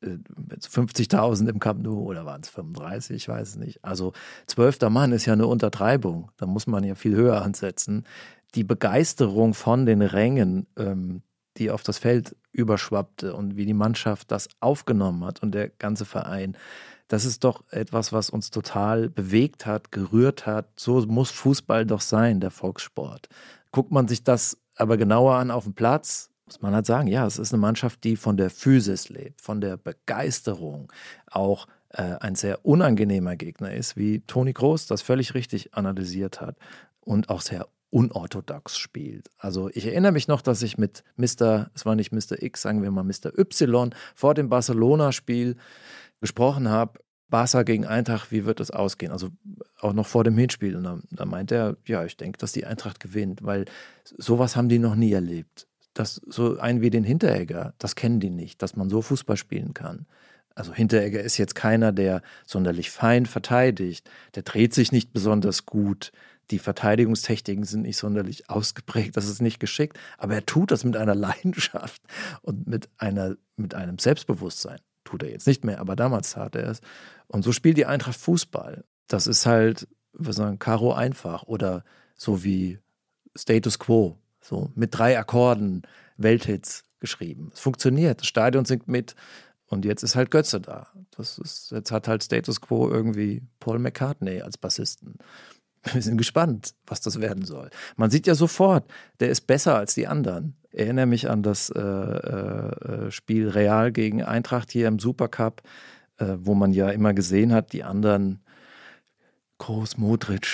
Äh, 50.000 im Camp Nou oder waren es 35, ich weiß es nicht. Also zwölfter Mann ist ja eine Untertreibung. Da muss man ja viel höher ansetzen. Die Begeisterung von den Rängen, ähm, die auf das Feld überschwappte und wie die Mannschaft das aufgenommen hat und der ganze Verein. Das ist doch etwas, was uns total bewegt hat, gerührt hat. So muss Fußball doch sein, der Volkssport. Guckt man sich das aber genauer an auf dem Platz, muss man halt sagen, ja, es ist eine Mannschaft, die von der Physis lebt, von der Begeisterung, auch äh, ein sehr unangenehmer Gegner ist, wie Toni Groß das völlig richtig analysiert hat und auch sehr unorthodox spielt. Also ich erinnere mich noch, dass ich mit Mr., es war nicht Mr. X, sagen wir mal Mr. Y, vor dem Barcelona-Spiel gesprochen habe. Barca gegen Eintracht, wie wird das ausgehen? Also auch noch vor dem Hinspiel. Und da, da meint er, ja, ich denke, dass die Eintracht gewinnt, weil sowas haben die noch nie erlebt. Das, so einen wie den Hinteregger, das kennen die nicht, dass man so Fußball spielen kann. Also Hinteregger ist jetzt keiner, der sonderlich fein verteidigt. Der dreht sich nicht besonders gut die Verteidigungstechniken sind nicht sonderlich ausgeprägt, das ist nicht geschickt, aber er tut das mit einer Leidenschaft und mit, einer, mit einem Selbstbewusstsein. Tut er jetzt nicht mehr, aber damals tat er es. Und so spielt die Eintracht Fußball. Das ist halt, wir sagen, Karo einfach oder so wie Status Quo, so mit drei Akkorden Welthits geschrieben. Es funktioniert, das Stadion singt mit und jetzt ist halt Götze da. Das ist, jetzt hat halt Status Quo irgendwie Paul McCartney als Bassisten. Wir sind gespannt, was das werden soll. Man sieht ja sofort, der ist besser als die anderen. Erinnere mich an das äh, äh, Spiel Real gegen Eintracht hier im Supercup, äh, wo man ja immer gesehen hat, die anderen, Groß, Modric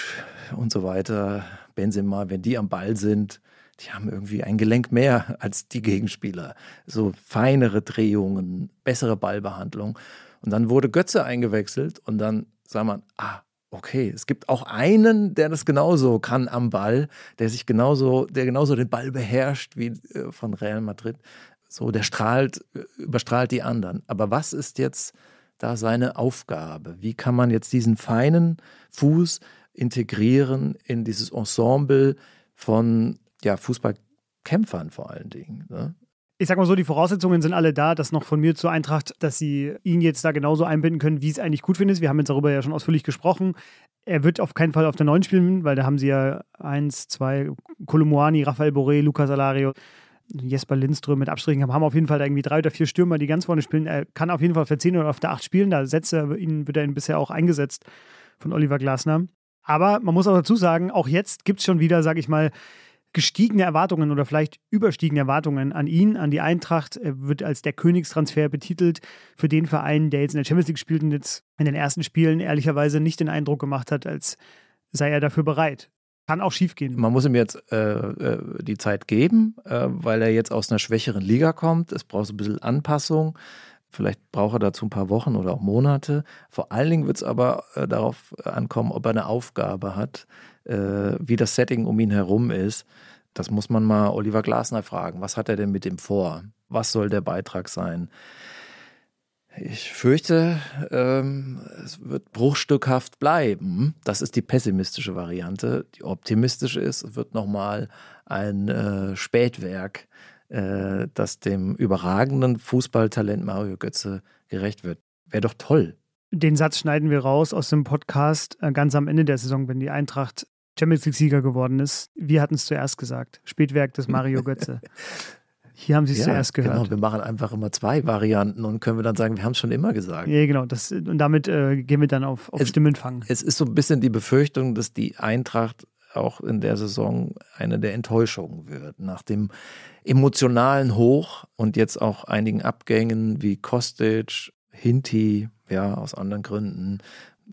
und so weiter, Benzema, wenn die am Ball sind, die haben irgendwie ein Gelenk mehr als die Gegenspieler. So feinere Drehungen, bessere Ballbehandlung. Und dann wurde Götze eingewechselt und dann sah man, ah, okay, es gibt auch einen, der das genauso kann am Ball, der sich genauso, der genauso den Ball beherrscht wie äh, von Real Madrid. So, der strahlt, äh, überstrahlt die anderen. Aber was ist jetzt da seine Aufgabe? Wie kann man jetzt diesen feinen Fuß integrieren in dieses Ensemble von ja, Fußballkämpfern vor allen Dingen? Ne? Ich sag mal so, die Voraussetzungen sind alle da, dass noch von mir zur Eintracht, dass sie ihn jetzt da genauso einbinden können, wie es eigentlich gut findet. Wir haben jetzt darüber ja schon ausführlich gesprochen. Er wird auf keinen Fall auf der neuen spielen, weil da haben sie ja eins, zwei, Kolomoani, Rafael Boré, Lucas Alario. Jesper Lindström mit Abstrichen haben auf jeden Fall irgendwie drei oder vier Stürmer, die ganz vorne spielen. Er kann auf jeden Fall für 10 oder auf der 8 spielen. Da setzt er ihn, wird er ihn bisher auch eingesetzt von Oliver Glasner. Aber man muss auch dazu sagen, auch jetzt gibt es schon wieder, sage ich mal, gestiegene Erwartungen oder vielleicht überstiegene Erwartungen an ihn, an die Eintracht. Wird als der Königstransfer betitelt für den Verein, der jetzt in der Champions League spielt und jetzt in den ersten Spielen ehrlicherweise nicht den Eindruck gemacht hat, als sei er dafür bereit. Kann auch schiefgehen. Man muss ihm jetzt äh, äh, die Zeit geben, äh, weil er jetzt aus einer schwächeren Liga kommt. Es braucht so ein bisschen Anpassung. Vielleicht braucht er dazu ein paar Wochen oder auch Monate. Vor allen Dingen wird es aber äh, darauf ankommen, ob er eine Aufgabe hat, äh, wie das Setting um ihn herum ist. Das muss man mal Oliver Glasner fragen. Was hat er denn mit dem vor? Was soll der Beitrag sein? Ich fürchte, ähm, es wird bruchstückhaft bleiben. Das ist die pessimistische Variante. Die optimistische ist, es wird nochmal ein äh, Spätwerk, äh, das dem überragenden Fußballtalent Mario Götze gerecht wird. Wäre doch toll. Den Satz schneiden wir raus aus dem Podcast äh, ganz am Ende der Saison, wenn die Eintracht Champions League-Sieger geworden ist. Wir hatten es zuerst gesagt. Spätwerk des Mario Götze. Hier haben Sie es ja, zuerst gehört. Genau, wir machen einfach immer zwei Varianten und können wir dann sagen, wir haben es schon immer gesagt. Ja, genau. Das, und damit äh, gehen wir dann auf, auf es, Stimmenfang. Es ist so ein bisschen die Befürchtung, dass die Eintracht auch in der Saison eine der Enttäuschungen wird. Nach dem emotionalen Hoch und jetzt auch einigen Abgängen wie Kostic, Hinti, ja, aus anderen Gründen.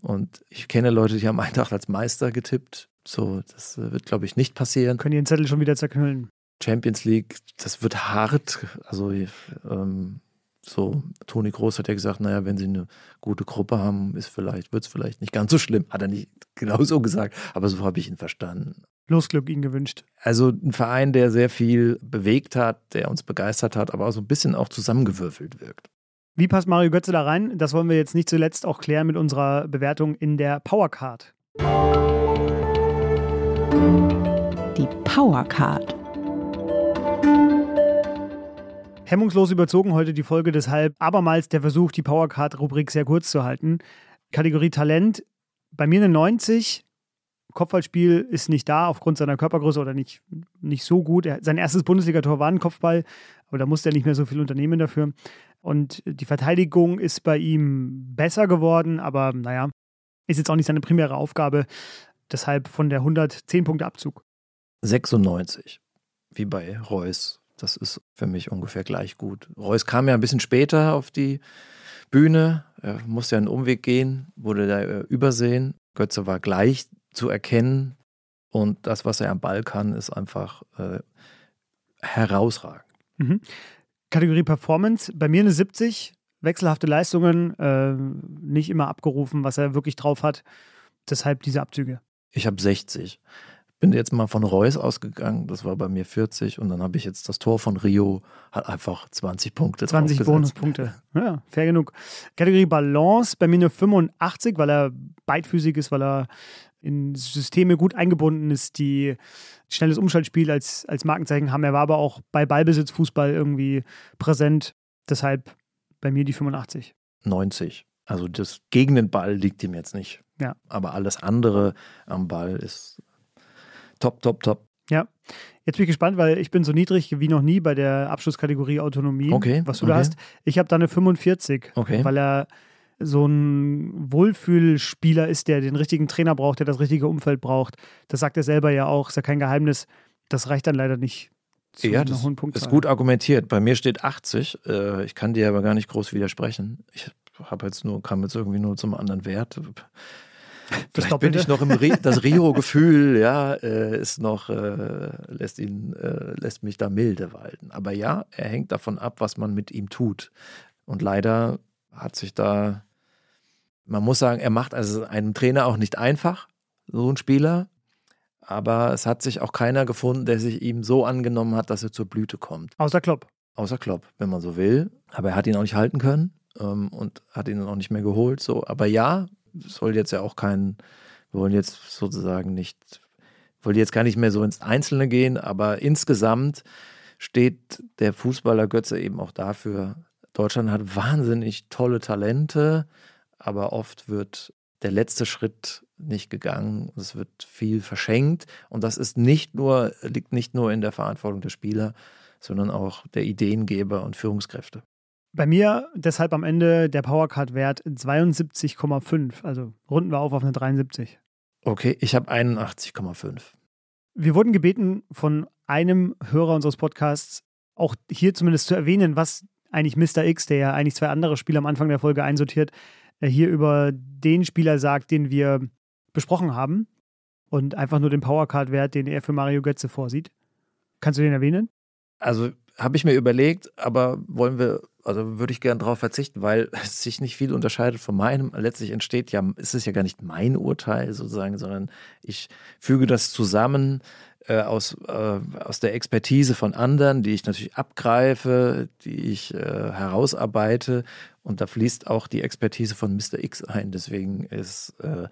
Und ich kenne Leute, die haben Eintracht als Meister getippt. So, das wird, glaube ich, nicht passieren. Können ihren Zettel schon wieder zerknüllen. Champions League, das wird hart. Also ähm, so, Toni Groß hat ja gesagt, naja, wenn sie eine gute Gruppe haben, ist vielleicht, wird es vielleicht nicht ganz so schlimm. Hat er nicht genau so gesagt, aber so habe ich ihn verstanden. Losglück ihn gewünscht. Also ein Verein, der sehr viel bewegt hat, der uns begeistert hat, aber so ein bisschen auch zusammengewürfelt wirkt. Wie passt Mario Götze da rein? Das wollen wir jetzt nicht zuletzt auch klären mit unserer Bewertung in der Powercard. Die Powercard. Hemmungslos überzogen heute die Folge, deshalb abermals der Versuch, die Powercard-Rubrik sehr kurz zu halten. Kategorie Talent, bei mir eine 90. Kopfballspiel ist nicht da aufgrund seiner Körpergröße oder nicht, nicht so gut. Er, sein erstes Bundesligator war ein Kopfball, aber da musste er nicht mehr so viel unternehmen dafür. Und die Verteidigung ist bei ihm besser geworden, aber naja, ist jetzt auch nicht seine primäre Aufgabe. Deshalb von der 110 Punkte Abzug. 96, wie bei Reus. Das ist für mich ungefähr gleich gut. Reus kam ja ein bisschen später auf die Bühne. Er musste ja einen Umweg gehen, wurde da äh, übersehen. Götze war gleich zu erkennen. Und das, was er am Ball kann, ist einfach äh, herausragend. Mhm. Kategorie Performance, bei mir eine 70. Wechselhafte Leistungen, äh, nicht immer abgerufen, was er wirklich drauf hat. Deshalb diese Abzüge. Ich habe 60 bin jetzt mal von Reus ausgegangen, das war bei mir 40 und dann habe ich jetzt das Tor von Rio, hat einfach 20 Punkte 20 Bonuspunkte, ja, fair genug. Kategorie Balance, bei mir nur 85, weil er beidfüßig ist, weil er in Systeme gut eingebunden ist, die schnelles Umschaltspiel als, als Markenzeichen haben. Er war aber auch bei Ballbesitz Fußball irgendwie präsent, deshalb bei mir die 85. 90. Also das gegen den Ball liegt ihm jetzt nicht. Ja. Aber alles andere am Ball ist Top, top, top. Ja. Jetzt bin ich gespannt, weil ich bin so niedrig wie noch nie bei der Abschlusskategorie Autonomie, okay, was du okay. da hast. Ich habe da eine 45, okay. weil er so ein Wohlfühlspieler ist, der den richtigen Trainer braucht, der das richtige Umfeld braucht. Das sagt er selber ja auch, ist ja kein Geheimnis. Das reicht dann leider nicht. Zu ja, das ist gut argumentiert. Bei mir steht 80. Äh, ich kann dir aber gar nicht groß widersprechen. Ich habe jetzt nur, kam jetzt irgendwie nur zum anderen Wert. Vielleicht bin ich noch im Re das Rio-Gefühl, ja, äh, ist noch, äh, lässt ihn, äh, lässt mich da milde walten. Aber ja, er hängt davon ab, was man mit ihm tut. Und leider hat sich da, man muss sagen, er macht also einem Trainer auch nicht einfach, so ein Spieler. Aber es hat sich auch keiner gefunden, der sich ihm so angenommen hat, dass er zur Blüte kommt. Außer Klopp. Außer Klopp, wenn man so will. Aber er hat ihn auch nicht halten können ähm, und hat ihn auch nicht mehr geholt. So. Aber ja, soll jetzt ja auch kein, wir wollen jetzt sozusagen nicht, wollen jetzt gar nicht mehr so ins Einzelne gehen, aber insgesamt steht der Fußballer Götze eben auch dafür. Deutschland hat wahnsinnig tolle Talente, aber oft wird der letzte Schritt nicht gegangen. Es wird viel verschenkt und das ist nicht nur, liegt nicht nur in der Verantwortung der Spieler, sondern auch der Ideengeber und Führungskräfte. Bei mir deshalb am Ende der Powercard-Wert 72,5. Also runden wir auf auf eine 73. Okay, ich habe 81,5. Wir wurden gebeten von einem Hörer unseres Podcasts, auch hier zumindest zu erwähnen, was eigentlich Mr. X, der ja eigentlich zwei andere Spiele am Anfang der Folge einsortiert, äh, hier über den Spieler sagt, den wir besprochen haben und einfach nur den Powercard-Wert, den er für Mario Götze vorsieht. Kannst du den erwähnen? Also habe ich mir überlegt, aber wollen wir, also würde ich gerne darauf verzichten, weil es sich nicht viel unterscheidet von meinem. Letztlich entsteht ja, ist es ja gar nicht mein Urteil sozusagen, sondern ich füge das zusammen äh, aus, äh, aus der Expertise von anderen, die ich natürlich abgreife, die ich äh, herausarbeite. Und da fließt auch die Expertise von Mr. X ein. Deswegen ist äh,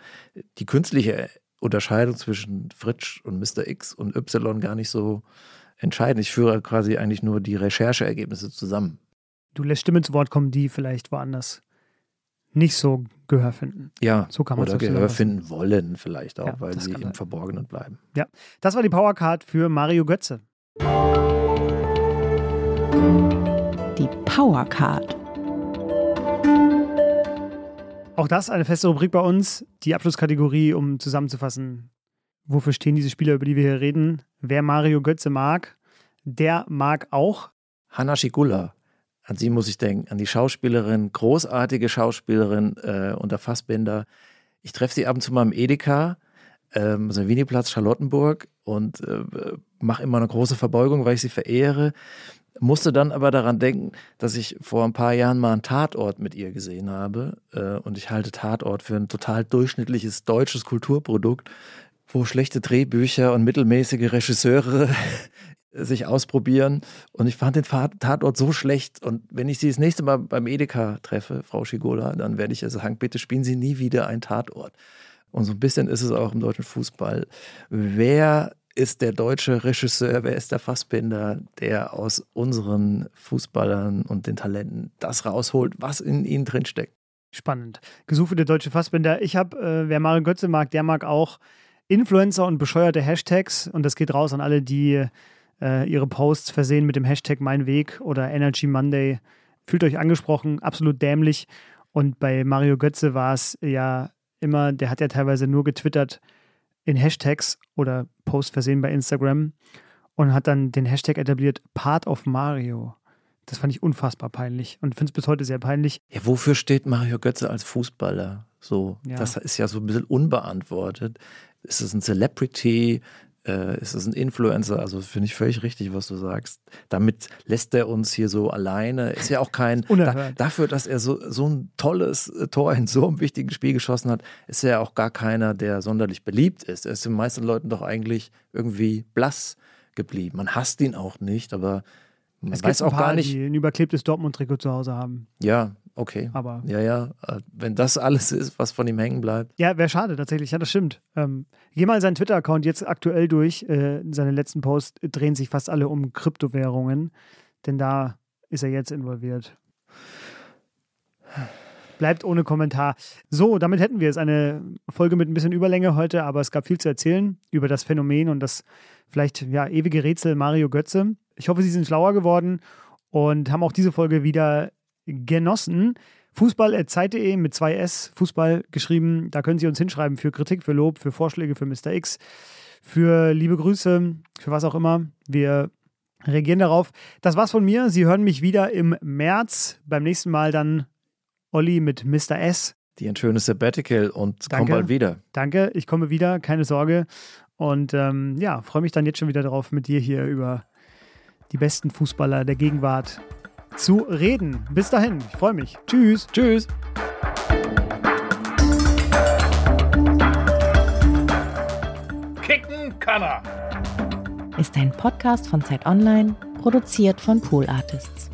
die künstliche Unterscheidung zwischen Fritsch und Mr. X und Y gar nicht so entscheidend. Ich führe quasi eigentlich nur die Rechercheergebnisse zusammen. Du lässt Stimmen zu Wort kommen, die vielleicht woanders nicht so Gehör finden. Ja, so kann man oder Gehör finden wollen vielleicht auch, ja, weil sie im sein. Verborgenen bleiben. Ja, das war die Powercard für Mario Götze. Die Powercard. Auch das eine feste Rubrik bei uns. Die Abschlusskategorie, um zusammenzufassen, wofür stehen diese Spieler, über die wir hier reden. Wer Mario Götze mag, der mag auch Hanna Schigula. An sie muss ich denken, an die Schauspielerin, großartige Schauspielerin äh, unter Fassbinder. Ich treffe sie ab und zu mal im Edeka, ähm, Winiplatz, Charlottenburg und äh, mache immer eine große Verbeugung, weil ich sie verehre. Musste dann aber daran denken, dass ich vor ein paar Jahren mal einen Tatort mit ihr gesehen habe. Äh, und ich halte Tatort für ein total durchschnittliches deutsches Kulturprodukt, wo schlechte Drehbücher und mittelmäßige Regisseure sich ausprobieren. Und ich fand den Tatort so schlecht. Und wenn ich sie das nächste Mal beim Edeka treffe, Frau Schigola, dann werde ich sagen, bitte spielen Sie nie wieder einen Tatort. Und so ein bisschen ist es auch im deutschen Fußball. Wer ist der deutsche Regisseur, wer ist der Fassbinder, der aus unseren Fußballern und den Talenten das rausholt, was in ihnen drinsteckt? Spannend. Gesucht der deutsche Fassbinder. Ich habe, äh, wer Mario Götze mag, der mag auch Influencer und bescheuerte Hashtags. Und das geht raus an alle, die äh, ihre Posts versehen mit dem Hashtag Mein Weg oder Energy Monday. Fühlt euch angesprochen, absolut dämlich. Und bei Mario Götze war es ja immer, der hat ja teilweise nur getwittert in Hashtags oder Posts versehen bei Instagram und hat dann den Hashtag etabliert, Part of Mario. Das fand ich unfassbar peinlich und finde es bis heute sehr peinlich. Ja, wofür steht Mario Götze als Fußballer? So, ja. das ist ja so ein bisschen unbeantwortet. Ist es ein Celebrity? Äh, ist es ein Influencer, also finde ich völlig richtig, was du sagst. Damit lässt er uns hier so alleine. Ist ja auch kein, da, dafür, dass er so, so ein tolles äh, Tor in so einem wichtigen Spiel geschossen hat, ist er ja auch gar keiner, der sonderlich beliebt ist. Er ist den meisten Leuten doch eigentlich irgendwie blass geblieben. Man hasst ihn auch nicht, aber man es weiß auch paar, gar nicht. Die ein überklebtes Dortmund-Trikot zu Hause haben. Ja, okay. Aber ja, ja. Äh, wenn das alles ist, was von ihm hängen bleibt. Ja, wäre schade tatsächlich. Ja, das stimmt. Ähm, geh mal seinen Twitter-Account jetzt aktuell durch. Äh, seine letzten Posts drehen sich fast alle um Kryptowährungen, denn da ist er jetzt involviert. Bleibt ohne Kommentar. So, damit hätten wir es. Eine Folge mit ein bisschen Überlänge heute, aber es gab viel zu erzählen über das Phänomen und das vielleicht ja ewige Rätsel Mario Götze. Ich hoffe, Sie sind schlauer geworden und haben auch diese Folge wieder genossen. Fußball.zeit.de mit zwei S, Fußball geschrieben. Da können Sie uns hinschreiben für Kritik, für Lob, für Vorschläge für Mr. X, für liebe Grüße, für was auch immer. Wir reagieren darauf. Das war's von mir. Sie hören mich wieder im März. Beim nächsten Mal dann Olli mit Mr. S. Die ein schönes Sabbatical und komm bald wieder. Danke, ich komme wieder, keine Sorge. Und ähm, ja, freue mich dann jetzt schon wieder darauf, mit dir hier über die besten Fußballer der Gegenwart zu reden. Bis dahin, ich freue mich. Tschüss. Tschüss. Kicken kann er. Ist ein Podcast von Zeit Online, produziert von Pool Artists.